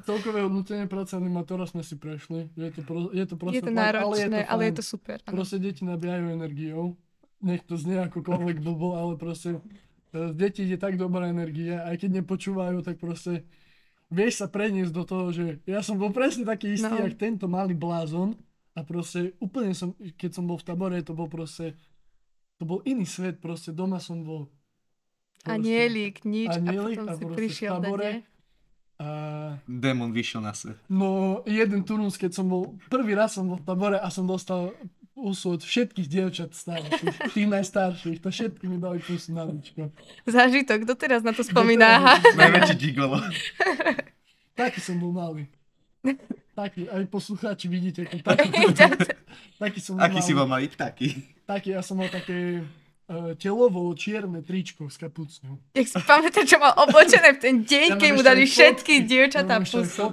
Celkové hodnotenie práce animátora sme si prešli. Je to, pro, je to proste Je to náročné, ale je to fajn. super. áno. Proste deti nabíjajú energiou. Nech to znie akokoľvek blbo, ale proste eh, z detí ide tak dobrá energia, aj keď nepočúvajú, tak proste vieš sa preniesť do toho, že ja som bol presne taký istý, No. jak tento malý blázon a proste úplne som, keď som bol v tabore, to bol proste, to bol iný svet, proste doma som bol Anielik, nič. Anielik a a potom si proste v prišiel tabore. a démon vyšiel na svet. No, jeden turnus, keď som bol, prvý raz som bol v tabore a som dostal úsud všetkých dievčat starších, tých najstarších, to všetky mi dali plus na ličko. Zážitok, kto teraz na to spomína? Najväčší gigolo. Taký som bol malý. Taký, aj poslucháči vidíte, taký, taký som bol Aký si bol malý taký? Taký, ja som mal také telovo čierne tričko s kapucňou. Jak si pamätám, čo mal oblečené v ten deň, Ja keď mu dali všetky fotky. dievčatá pusu.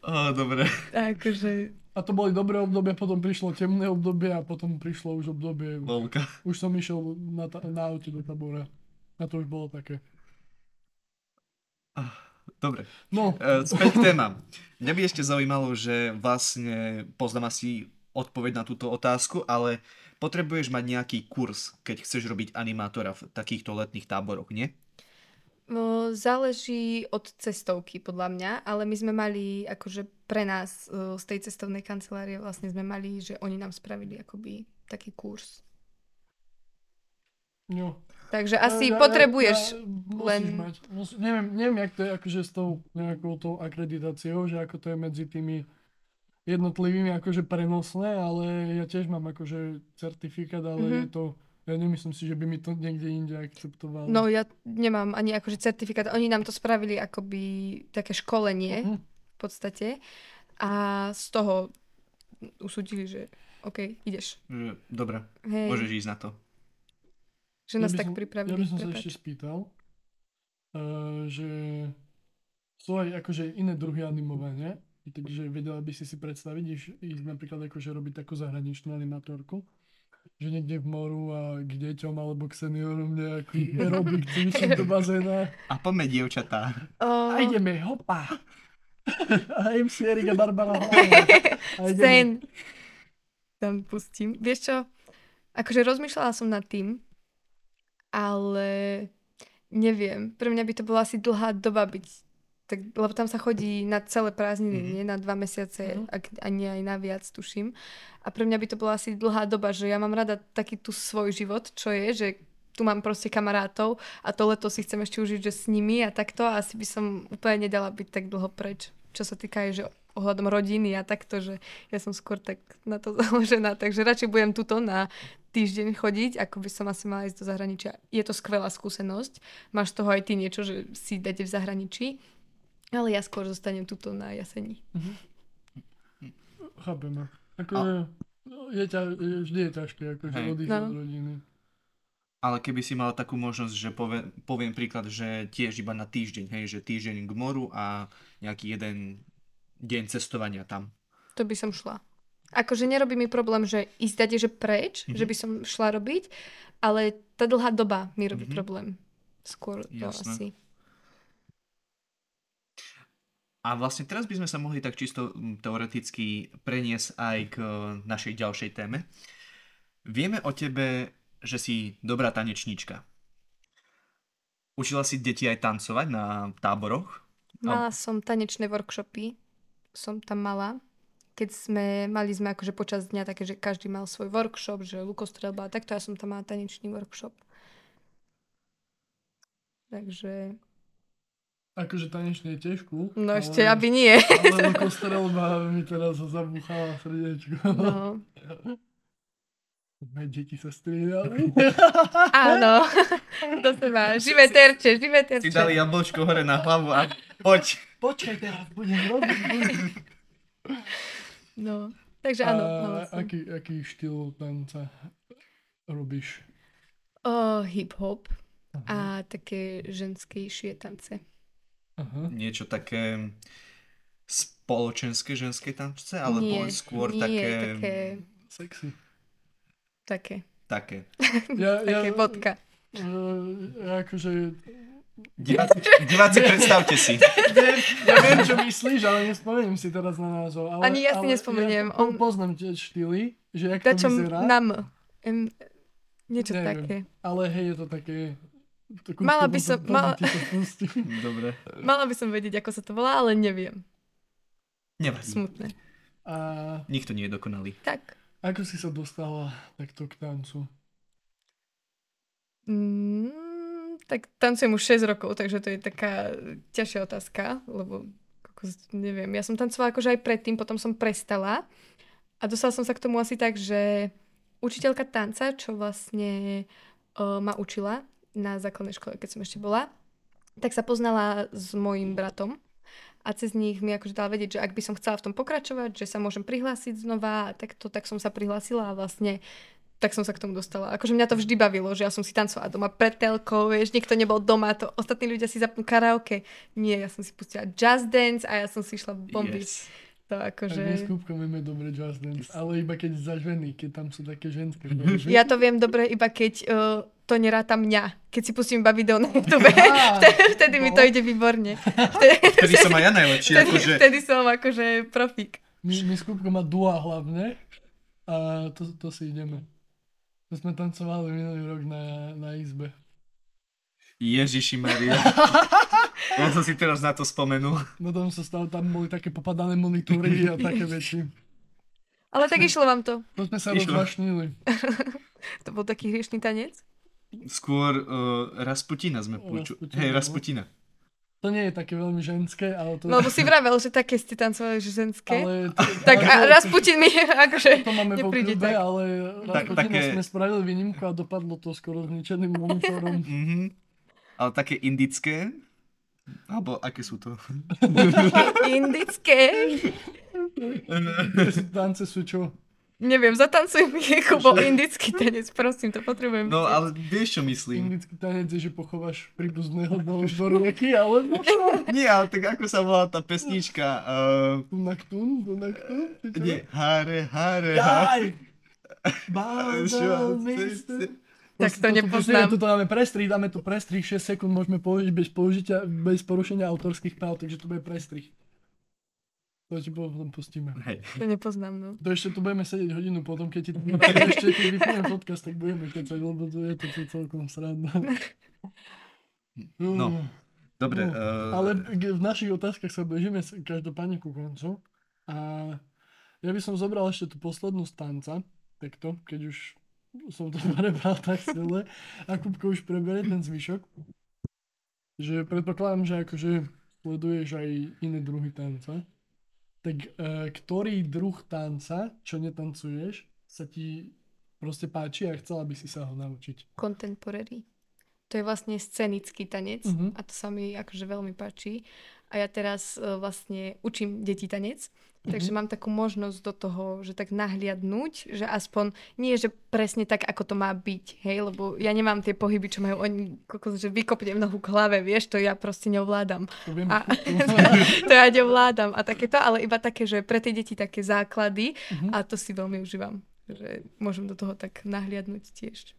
Á, dobre. Akože, A to boli dobré obdobie, potom prišlo temné obdobie a potom prišlo už obdobie, Lolka. už som išiel na, ta- na aute do tabora. A to už bolo také. Dobre. No, E, späť k témam. Mňa by ešte zaujímalo, že vlastne poznám asi odpoveď na túto otázku, ale potrebuješ mať nejaký kurz, keď chceš robiť animátora v takýchto letných táboroch, nie? no, záleží od cestovky, podľa mňa, ale my sme mali, akože pre nás e, z tej cestovnej kancelárie vlastne sme mali, že oni nám spravili akoby taký kurz. no. Takže asi Ja- ja- potrebuješ ja- musíš len... Mať, mus, neviem, neviem, jak to je akože s tou nejakou tou akreditáciou, že ako to je medzi tými jednotlivými akože prenosné, ale ja tiež mám akože certifikát, ale Mhm. je to, ja nemyslím si, že by mi to niekde inde akceptovali. No ja nemám ani akože certifikát. Oni nám to spravili akoby také školenie Mhm. v podstate a z toho usúdili, že OK, ideš. Že, dobre, Hej, môžeš ísť na to. že Ja nás by tak som- pripravili. Ja by som sa prepáč. ešte spýtal, uh, že sú aj akože iné druhy animovania, takže vedela by si si predstaviť, ísť, ísť napríklad akože robiť takú zahraničnú animatorku, že niekde v moru a k deťom alebo k seniorom nejaký aerobik cvičiť do bazéna. A poďme, dievčatá. O, A ideme, hopa! A MC Erika Barbara. Sen. Tam pustím. Vieš čo? Akože rozmýšľala som nad tým, ale neviem. Pre mňa by to bola asi dlhá doba byť tak, lebo tam sa chodí na celé prázdniny, Mhm. nie na dva mesiace, Mhm. ak, ani aj na viac, tuším. A pre mňa by to bola asi dlhá doba, že ja mám rada taký tu svoj život, čo je, že tu mám proste kamarátov a to leto si chcem ešte užiť, že s nimi a takto a asi by som úplne nedala byť tak dlho preč. Čo sa týka aj, že ohľadom rodiny a takto, že ja som skôr tak na to založená, takže radšej budem tuto na týždeň chodiť, ako by som asi mala ísť do zahraničia. Je to skvelá skúsenosť, máš toho aj ty niečo, že si dáte v zahraničí, ale ja skôr zostanem tuto na jeseni. Chápeme. Akože, je, ťa, je, vždy je ťažké akože odísť No. od rodiny. Ale keby si mal takú možnosť, že poviem, poviem príklad, že tiež iba na týždeň, hej, že týždeň k moru a nejaký jeden deň cestovania tam. To by som šla. Akože nerobí mi problém, že ísť dať, že preč, Mhm. že by som šla robiť, ale tá dlhá doba mi robí Mhm. problém. Skôr to Jasné. asi. A vlastne teraz by sme sa mohli tak čisto mm, teoreticky preniesť aj k e, našej ďalšej téme. Vieme o tebe, že si dobrá tanečníčka. Učila si deti aj tancovať na táboroch? Mala som tanečné workshopy, som tam mala. Keď sme, mali sme akože počas dňa také, že každý mal svoj workshop, že lukostrelba a takto, ja som tam mala tanečný workshop. Takže, Akože tanečne je tiež cool. no ale- ešte, aby nie. Ale kostrelba mi teraz zabuchala srdiečko. No, Moje deti sa striedali. áno, do seba. Živé terče, živé terče. Si dali jablčko hore na hlavu a poď. Počkaj teraz, budem robiť. No, takže áno, A aký, aký štýl tanca robíš? O, hip-hop a také ženskejšie tance. Aha. Niečo také spoločenské ženské tančce? Alebo nie, skôr nie, také... také, Sexy. také, také. Ja, ja, také bodka. uh, ja akože... Diváci, diváci predstavte si. Viem, ja viem, čo myslíš, ale nespomeniem si teraz na názov. Ale, Ani ja si ale nespomeniem, Ja on- poznám tie štýly, že jak to vyzerá. na M. M. Niečo Neviem. také. Ale hej, je to také... takú- Mala by som- mala-. Dobre. Mala by som vedieť, ako sa to volá, ale neviem. Nevadí. Smutné. A Nikto nie je dokonalý. Tak. ako si sa dostala takto k tancu? Mm, tak tancujem už 6 rokov, takže to je taká ťažšia otázka, lebo neviem, ja som tancovala akože aj predtým, potom som prestala a dostala som sa k tomu asi tak, že učiteľka tanca, čo vlastne uh, ma učila na základnej škole, keď som ešte bola, tak sa poznala s mojim bratom a cez nich mi akože dala vedieť, že ak by som chcela v tom pokračovať, že sa môžem prihlásiť znova a takto, tak som sa prihlásila a vlastne tak som sa k tomu dostala. Akože mňa to vždy bavilo, že ja som si tancovala doma pred telkou, vieš, nikto nebol doma, to ostatní ľudia si zapnú karaoke. Nie, ja som si pustila Just Dance a ja som si išla bombiť. Yes. To akože... Kúbkom vieme dobre Just Dance, ale iba keď za ženy, keď tam sú také ženské. že? Ja to viem dobre iba keď uh, to neráta mňa. Keď si pustím iba video na YouTube, Á, vtedy, mi to no. ide výborne. Vtedy, som aj ja najlepší, vtedy, akože... vtedy som akože profík. My, my s Kúbkom má dua hlavne a to, to si ideme. To sme tancovali minulý rok na, na izbe. Ježiši Maria. Ja som si teraz na to spomenul. No tam sa stalo, tam boli také popadané monitory a také veci. Ale tak išlo vám to. To sme sa rozvašnili. To bol taký hriešný tanec? Skôr uh, Rasputina sme počuli. Hej, no. Rasputina. To nie je také veľmi ženské, ale to... No lebo si vravel, že také ste tancovali, že ženské. ale to, Tak a ale Rasputin mi akože To máme nepríde tak. ale Tak- také- sme spravili výnimku a dopadlo to skoro zničeným monitorom. Mhm. Ale také indické? Alebo aké sú to? Indické. Tance sú čo? Neviem, zatancuj mi Kubo indický tanec, prosím, to potrebujem. No vidieť. ale vieš čo myslím? Indický tanec je, že pochováš príbuzného do, do rieky, ale no čo? Nie, ale tak ako sa volá tá pesnička? Uh, Tunaktun, tunaktun? čo? nie, hare, hare, hare. Jaj! Čo? Tak to Toto- nepoznám. Toto dáme prestrih, dáme tu prestrih, 6 sekúnd môžeme použiť bez, použitia, bez porušenia autorských práv, takže to bude prestrih. To ti potom pustíme. Hej. To nepoznám, no. To ešte tu budeme sedieť hodinu potom, keď ti ešte keď vypnem podcast, tak budeme kecať, lebo to je to tu celkom sranda. No, Dobre. No, Uh, Ale v našich otázkach sa bežíme každopádne ku koncu. A ja by som zobral ešte tú poslednú z tanca, takto, keď už som to prebral tak celé. A Kupko už preberie ten zvyšok. Že predpokladám, že akože sleduješ aj iné druhy tanca. Tak e, ktorý druh tanca, čo netancuješ, sa ti proste páči a chcela by si sa ho naučiť? Contemporary. To je vlastne scenický tanec Mhm. a to sa mi akože veľmi páči. A ja teraz e, vlastne učím deti tanec, takže mám takú možnosť do toho, že tak nahliadnúť, že aspoň nie, že presne tak, ako to má byť, hej, lebo ja nemám tie pohyby, čo majú oni, kokos, že vykopnem nohu k hlave, vieš, to ja proste neovládam. To viem, A to ja nevládam a takéto, ale iba také, že pre tie deti také základy Mhm. a to si veľmi užívam. Že môžem do toho tak nahliadnúť tiež.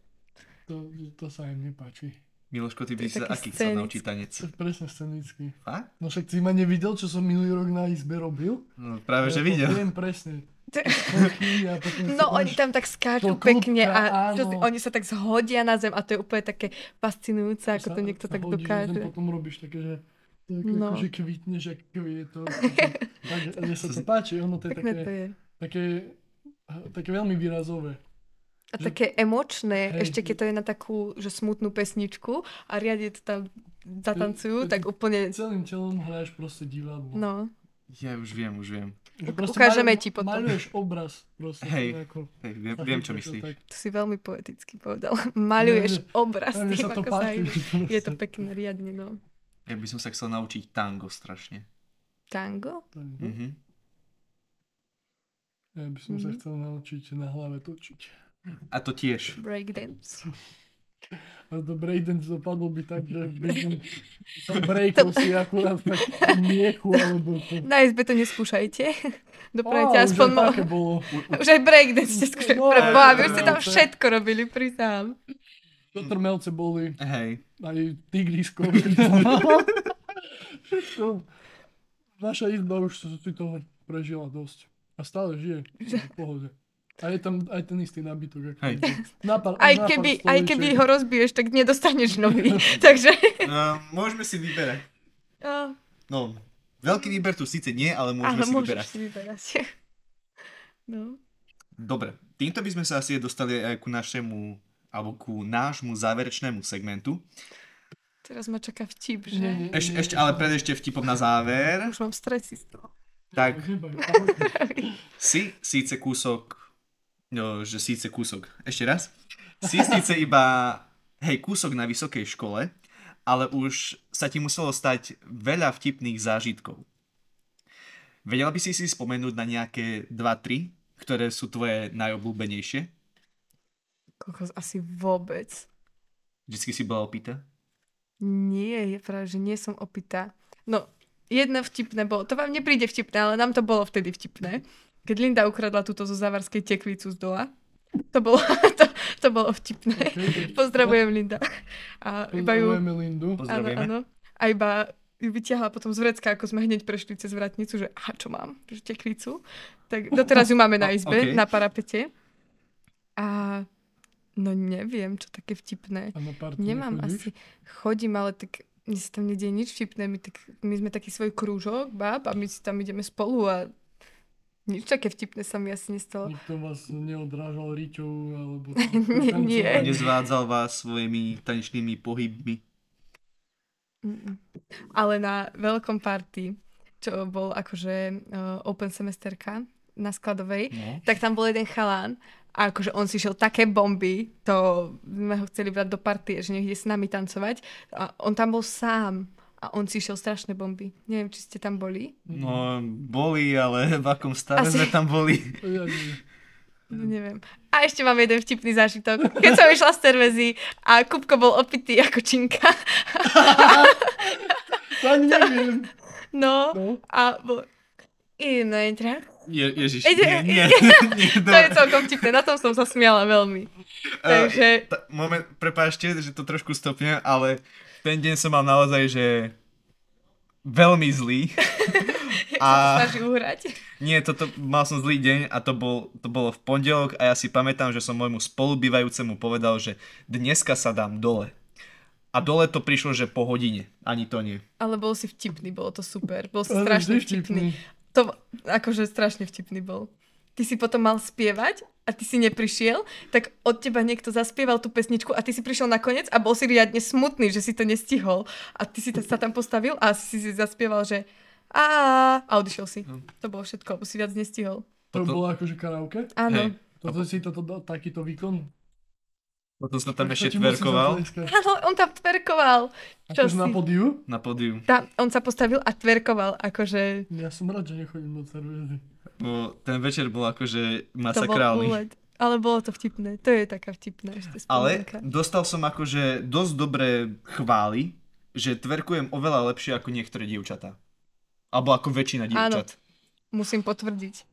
to, to sa im nepáči. Miloško, ty by si sa aký chcel naučiť tanec? Presne scenický. Fakt? No však si ma nevidel, čo som minulý rok na izbe robil? No, práve, že Ja to videl. Viem presne. A No oni tam tak skáču pekne a čo oni sa tak zhodia na zem a to je úplne také fascinujúce, ako sa- to niekto sa tak na zem, dokáže. Potom robíš také, že tak, No. akože kvitneš, ak kvieto. tak, mne sa to páči, ono to je také, to je. také, také veľmi výrazové. A že- také emočné, Hej. ešte keď to je na takú, že smutnú pesničku a riadne to tam zatancujú, Ty- tak úplne, Celým telom hráš proste divadlo. no. Ja už viem, už viem. U- ukážeme ti potom. Maluješ obraz proste. Hej. Ako, Hej, viem, viem čo to myslíš. tak. To si veľmi poeticky povedal. Maľuješ nie. obraz A mne tým, sa to ako sa. Je to pekné, riadne, no. Ja by som sa chcel naučiť tango strašne. Tango? Mhm. Mhm. Ja by som sa Mhm. chcel naučiť na hlave točiť. A to tiež. Breakdance. A to breakdance dopadlo by tak, že by som, breakol si akurát tak miechu, alebo to... Na izbe to neskúšajte. Doprajte Á, aspoň už aj také bolo. Už aj breakdance ste skúšali. No, Pre Boha, vy už ste tam všetko robili, priznám. Do trmelce boli, Hej. aj tigrisko. Všetko. Naša izba už si toho prežila dosť. A stále žije. V pohode. A je tam aj ten istý nábytok. Ako Hej. Na pár, Aj na pár keby, aj keby ho rozbiješ, tak nedostaneš nový. Takže... Uh, môžeme si vyberať. Uh, No, veľký výber tu síce nie, ale môžeme ale si vyberať. si vyberať. No. Dobre, týmto by sme sa asi dostali aj ku našemu, alebo ku nášmu záverečnému segmentu. Teraz ma čaká vtip, že? Nie, nie, Eš, ešte, ale pred ešte vtipom na záver. Už mám stresy z toho. Tak si síce kúsok, no, že síce kúsok, ešte raz. Si síce iba, hej, kúsok na vysokej škole, ale už sa ti muselo stať veľa vtipných zážitkov. Vedela by si si spomenúť na nejaké 2-3, ktoré sú tvoje najobľúbenejšie? Kokos, asi vôbec. Vždycky si bola opýta? Nie, je práve, že nie som opitá. No, jedno vtipné bolo, to vám nepríde vtipné, ale nám to bolo vtedy vtipné. Keď Linda ukradla túto zo závarskej tekvicu z dola. To bolo, to, to bolo vtipné. Okay. Pozdravujem Linda. A iba ju, Pozdravujeme Lindu. áno, Pozdravujeme. áno. A iba ju vyťahla potom z vrecka, ako sme hneď prešli cez vratnicu, že aha, čo mám? Že tekvicu. Tak doteraz ju máme na izbe, okej. na parapete. A no neviem, čo také vtipné. A na party Nemám nechodíš? asi. Chodím, ale tak mne sa tam nedieje nič vtipné. My, tak, my sme taký svoj krúžok, bab, a my si tam ideme spolu a nič také vtipné sa mi asi nestalo. Nikto vás neodrážal riťou, alebo... Nie. Nezvádzal vás svojimi tanečnými pohybmi. Mm-mm. Ale na veľkom party, čo bol akože uh, open semesterka na skladovej, No. tak tam bol jeden chalán a akože on si šiel také bomby, to sme ho chceli brať do partie, že nech ide s nami tancovať a on tam bol sám a on si šiel strašné bomby. Neviem, či ste tam boli. No, boli, ale v akom stave Asi- sme tam boli. Nie. No, neviem. A ešte mám jeden vtipný zážitok. Keď som išla z Tervezy a Kupko bol opitý ako činka. To ani neviem. No, No. a bol... Idem na entrák. Je, ježiš, Ide- nie, nie, nie, To je celkom vtipné, na tom som sa smiala veľmi. Takže, Ta, moment, prepáčte, že to trošku stopne, ale ten deň som mal naozaj, že veľmi zlý. a... Uhrať. nie, toto, mal som zlý deň a to, bol, to bolo v pondelok a ja si pamätám, že som môjmu spolubývajúcemu povedal, že dneska sa dám dole. A dole to prišlo, že po hodine. Ani to nie. Ale bol si vtipný, bolo to super. Bol si strašne vždy vtipný. To, akože strašne vtipný bol. Ty si potom mal spievať a ty si neprišiel, tak od teba niekto zaspieval tú pesničku a ty si prišiel nakoniec a bol si riadne smutný, že si to nestihol. A ty si sa tam postavil a si si zaspieval, že a a odišiel si. No. To bolo všetko, si viac nestihol. To Toto- bolo akože karaoke? Áno. Hej. Toto si toto, takýto výkon? Potom som tam ešte tverkoval. Áno, on tam tverkoval. Čo Akože na si? podiu? na pódiu. Tá, on sa postavil a tverkoval, akože Ja som rád, že nechodím do cervezy. Bo ten večer bol akože to bol masakrálny. Ale bolo to vtipné. To je taká vtipná ešte Ale spomienka. dostal som akože dosť dobré chvály, že tverkujem oveľa lepšie ako niektoré dievčatá. Alebo ako väčšina Áno. dievčat. Musím potvrdiť.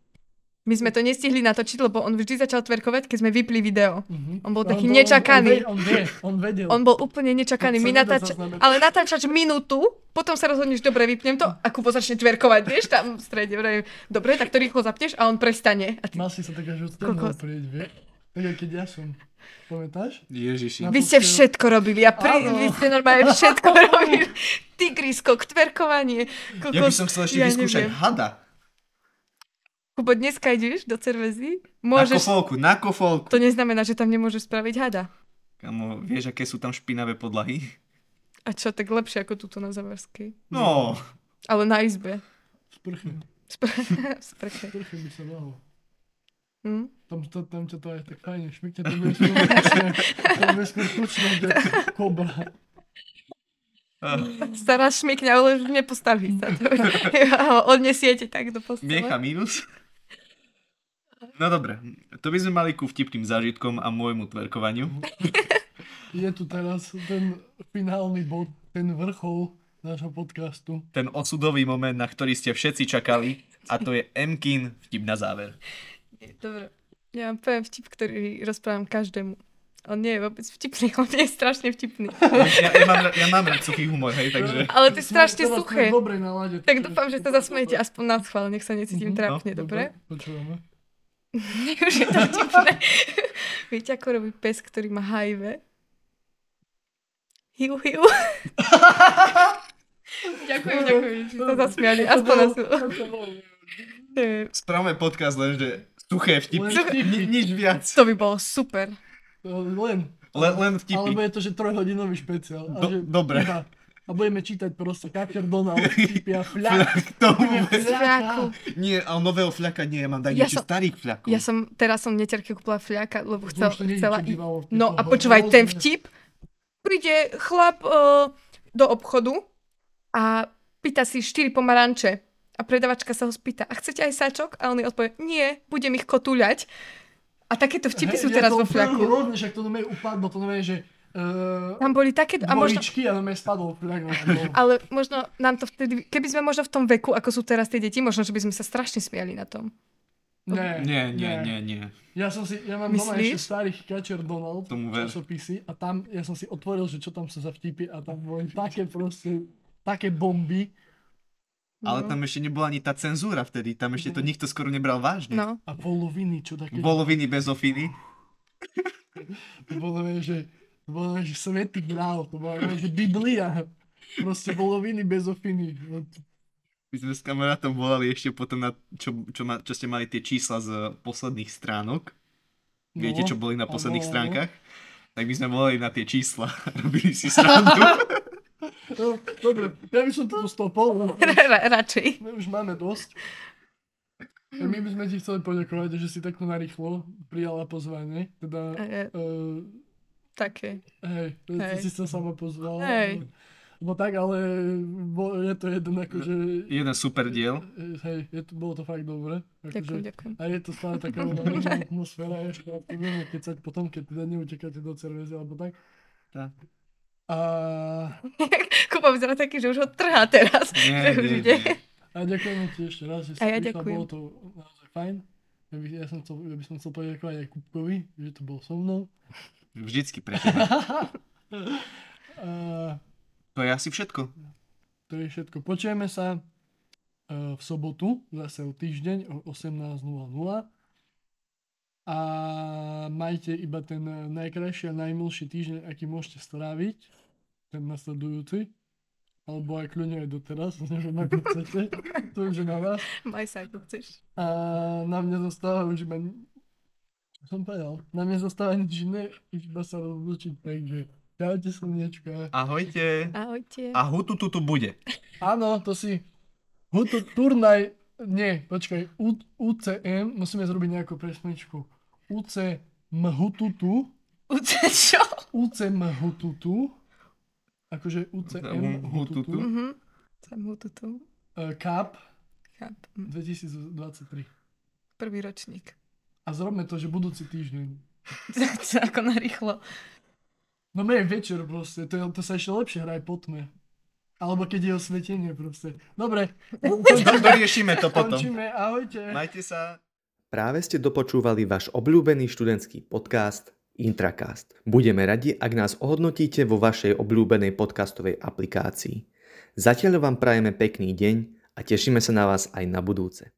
My sme to nestihli natočiť, lebo on vždy začal tverkovať, keď sme vypli video. Mhm. On bol No, taký on- nečakaný. On, on, vie, on vedel. On bol úplne nečakaný. My zaznamenať. Ale natáčač minútu, potom sa rozhodneš, dobre, vypnem to a Kubo začne tverkovať, vieš, tam v strede. Dobre, tak to rýchlo zapneš a on prestane. A ty... Mal si sa tak až odtiaľ prieť, vie? Tak keď ja som. Pamätáš? Ježiši. Vy ste všetko robili a pri... Áno. vy ste normálne všetko robili. Tigrisko, tverkovanie. Ja by som chcel ešte ja vyskúšať neviem. hada. Kubo, dneska ideš do Cervezy? Na Môžeš... kofolku, na kofolku. To neznamená, že tam nemôžeš spraviť hada. Kamo, vieš, aké sú tam špinavé podlahy? A čo, tak lepšie ako túto na Zavarskej. No, Ale na izbe. Sprchy. Spr- v sprche. Sprchy by sa dalo. Hm? Tam, to, tam ťa to aj tak fajne šmykne, to bude skôr tučné. To bude skôr tučné, kde kobra. Stará šmikňa, ale už nepostaví sa. To, odnesiete tak do postele. miecha minus. No dobre, to by sme mali ku vtipným zážitkom a môjmu tverkovaniu. Je tu teraz ten finálny bod, ten vrchol nášho podcastu. Ten osudový moment, na ktorý ste všetci čakali a to je Mkin vtip na záver. Dobre. Ja vám poviem vtip, ktorý rozprávam každému. On nie je vôbec vtipný, on je strašne vtipný. Ja, ja, mám, ja mám rád suchý humor, hej, takže... Ale to je strašne sme suché. v dobrej nálade. Tak dúfam, že sa zasmejete aspoň na schvál, nech sa necítim Mhm, trápne, dobre? Počúvame. Už je to vtipné. Viete, ako robí pes, ktorý má HIV? Hiu, hiu. ďakujem, ďakujem, že ste sa zasmiali. Aspoň na sú. Spravme podcast len, že suché vtipy. Len vtipy. Ni, nič viac. To by bolo super. Len. Len, len Alebo vtipy. je to, že trojhodinový špeciál. Do- že dobre. iba- A budeme čítať proste Kačer Donald, vtipy a fľak. To vôbec. Fľaku. Nie, ale nového fľaka nie, ja mám dať Ja niečo som- starých fľakov. Ja som, teraz som neterke kúpila fľaka, lebo chcel, chcela... v No a počúvaj, ten vtip. Príde chlap uh, do obchodu a pýta si 4 pomaranče. A predavačka sa ho spýta, a chcete aj sačok? A on jej odpovie, nie, budem ich kotúľať. A takéto vtipy Hej, sú ja teraz to vo fľaku. Hrozne, však to nové upadlo, to nové, že uh, Tam boli také... A možno, dvojičky a spadlo fľak. no. ale možno nám to vtedy... Keby sme možno v tom veku, ako sú teraz tie deti, možno, že by sme sa strašne smiali na tom. Nie, Nie, nie, nie, nie. Ja som si, ja mám doma Myslíš? ešte starých Catcher Donald Tomu ver. časopisy a tam ja som si otvoril, že čo tam sa za vtipy a tam boli také proste, také bomby Ale tam ešte nebola ani tá cenzúra vtedy, tam ešte to nikto skoro nebral vážne. No. a poloviny, čo také. Voloviny bez ofiny. To bolo, že, to bolo, vieš, že svetý grál, to bola, že Biblia. Proste poloviny bez ofiny. No, My sme s kamarátom volali ešte potom na, čo, čo, ma, čo ste mali tie čísla z posledných stránok. Viete, čo boli na No, posledných áno. stránkach? Tak my sme volali na tie čísla. Robili si srandu. No, dobre, ja by som to stopol, Ra- radšej. my už máme dosť. A my by sme ti chceli poďakovať, že si takto narýchlo prijala pozvanie. Teda, uh, také. hej, Hej. si sa sama pozvala. Hej. No tak, ale bo, je to jeden akože... Jeden super diel. Hej, je to, bolo to fakt dobre. Ďakujem, Akože, ďakujem. a je to stále taká atmosféra, ešte a budeme kecať potom, keď teda neutekáte do cervezy alebo tak. Tak. A, Kuba vyzerá taký, že už ho trhá teraz. Nie, že už nie, ide. nie. a ďakujeme ti ešte raz, že si A ja prišla, ďakujem. bolo to naozaj fajn. Ja by, ja, som chcel, ja by som chcel poďakovať aj Kupkovi, že to bol so mnou. Vždycky pre teba. A To je asi všetko. to je všetko. Počujeme sa e, v sobotu, zase o týždeň o 18.00. A majte iba ten najkrajší a najmilší týždeň, aký môžete stráviť. Ten nasledujúci. Alebo aj kľudne aj doteraz, neviem ako chcete. To už je na vás. Maj sa, ako chceš. A na mne zostáva už iba... Som povedal? Na mne zostáva nič iné, iba sa rozlučiť, takže... Čaute slniečka. Ahojte. Ahojte. A hutu tu tu bude. Áno, to si... Hutu turnaj... Nie, počkaj. U, UCM, musíme zrobiť nejakú presničku. UCM hututu. Uce, čo? UCM hututu. Akože UCM Hututu. hututu. Mhm. Som mu tu tu. Uh, Cup. Hm. 2023. Prvý ročník. A zrobme to, že budúci týždeň. Ako narýchlo. No my večer proste, to, je- to sa ešte lepšie hraje po tme. Alebo keď je osvietenie proste. Dobre, Do, doriešime to potom. končíme, ahojte. Majte sa. Práve ste dopočúvali váš obľúbený študentský podcast Intracast. Budeme radi, ak nás ohodnotíte vo vašej obľúbenej podcastovej aplikácii. Zatiaľ vám prajeme pekný deň a tešíme sa na vás aj na budúce.